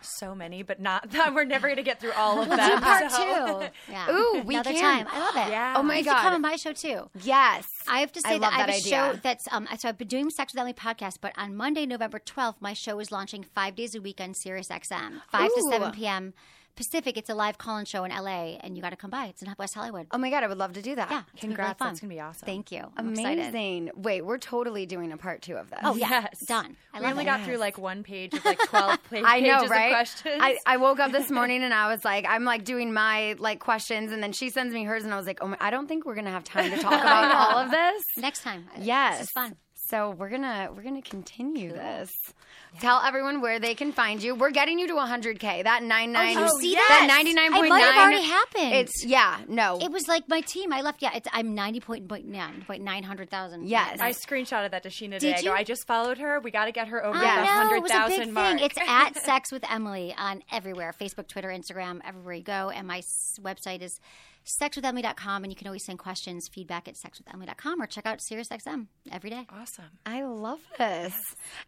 So many, but not that we're never going to get through all of them. Do part so- two. Yeah. Ooh, we Another can. time. I love it. Yeah. Oh my you God. come on my show too. Yes. I have to say love that I have that a idea. show that's um so I've been doing Sex with Emily podcast, but on Monday, November twelfth, my show is launching five days a week on Sirius XM, five to seven PM Pacific. It's a live call-in show in LA, and you got to come by. It's in West Hollywood. Oh my god, I would love to do that. yeah, it's gonna be really Congrats, fun. that's gonna be awesome. Thank you. I'm excited. Amazing. Wait, we're totally doing a part two of this. Oh yeah, Yes. done. I we only it. got through like one page of like 12 pa- pages I know, of right? questions. I, I woke up this morning and I was like, I'm like doing my like questions, and then she sends me hers, and I was like, oh, my, I don't think we're gonna have time to talk about all of this. next time. Yes, this is fun. So we're gonna we're gonna continue this. Tell everyone where they can find you. We're getting you to 100k. That 99. Oh, you see that that? 99.9. It might have already happened. It's yeah. No. It was like my team. I left. Yeah, it's, I'm ninety point point nine point nine hundred thousand. Yes. I screenshotted that to Scheana Did today. I you? I just followed her. We got to get her over I the know, it was a 100,000 big mark. thing. It's at Sex with Emily on everywhere Facebook, Twitter, Instagram, everywhere you go. And my website is sexwithemily.com. And you can always send questions, feedback at sexwithemily.com or check out SiriusXM every day. awesome. I love this.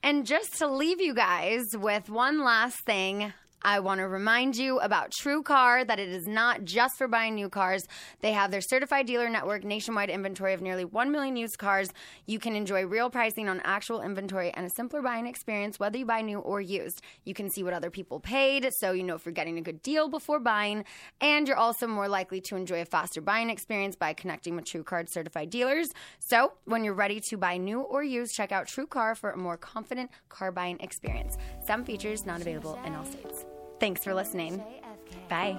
And just to leave you guys with one last thing, I want to remind you about True Car that it is not just for buying new cars. They have their certified dealer network, nationwide inventory of nearly 1 million used cars. You can enjoy real pricing on actual inventory and a simpler buying experience, whether you buy new or used. You can see what other people paid, so you know if you're getting a good deal before buying. And you're also more likely to enjoy a faster buying experience by connecting with True Car certified dealers. So when you're ready to buy new or used, check out True Car for a more confident car buying experience. Some features not available in all states. Thanks for listening. Bye.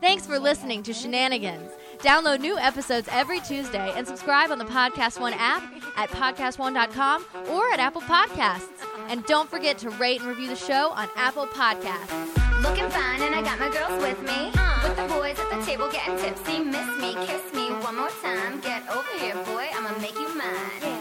Thanks for listening to Scheananigans. Download new episodes every Tuesday and subscribe on the Podcast One app at podcastone.com or at Apple Podcasts. And don't forget to rate and review the show on Apple Podcasts. Looking fine, and I got my girls with me. Uh, with the boys at the table getting tipsy. Miss me, kiss me one more time. Get over here, boy. I'ma make you mine. Yeah.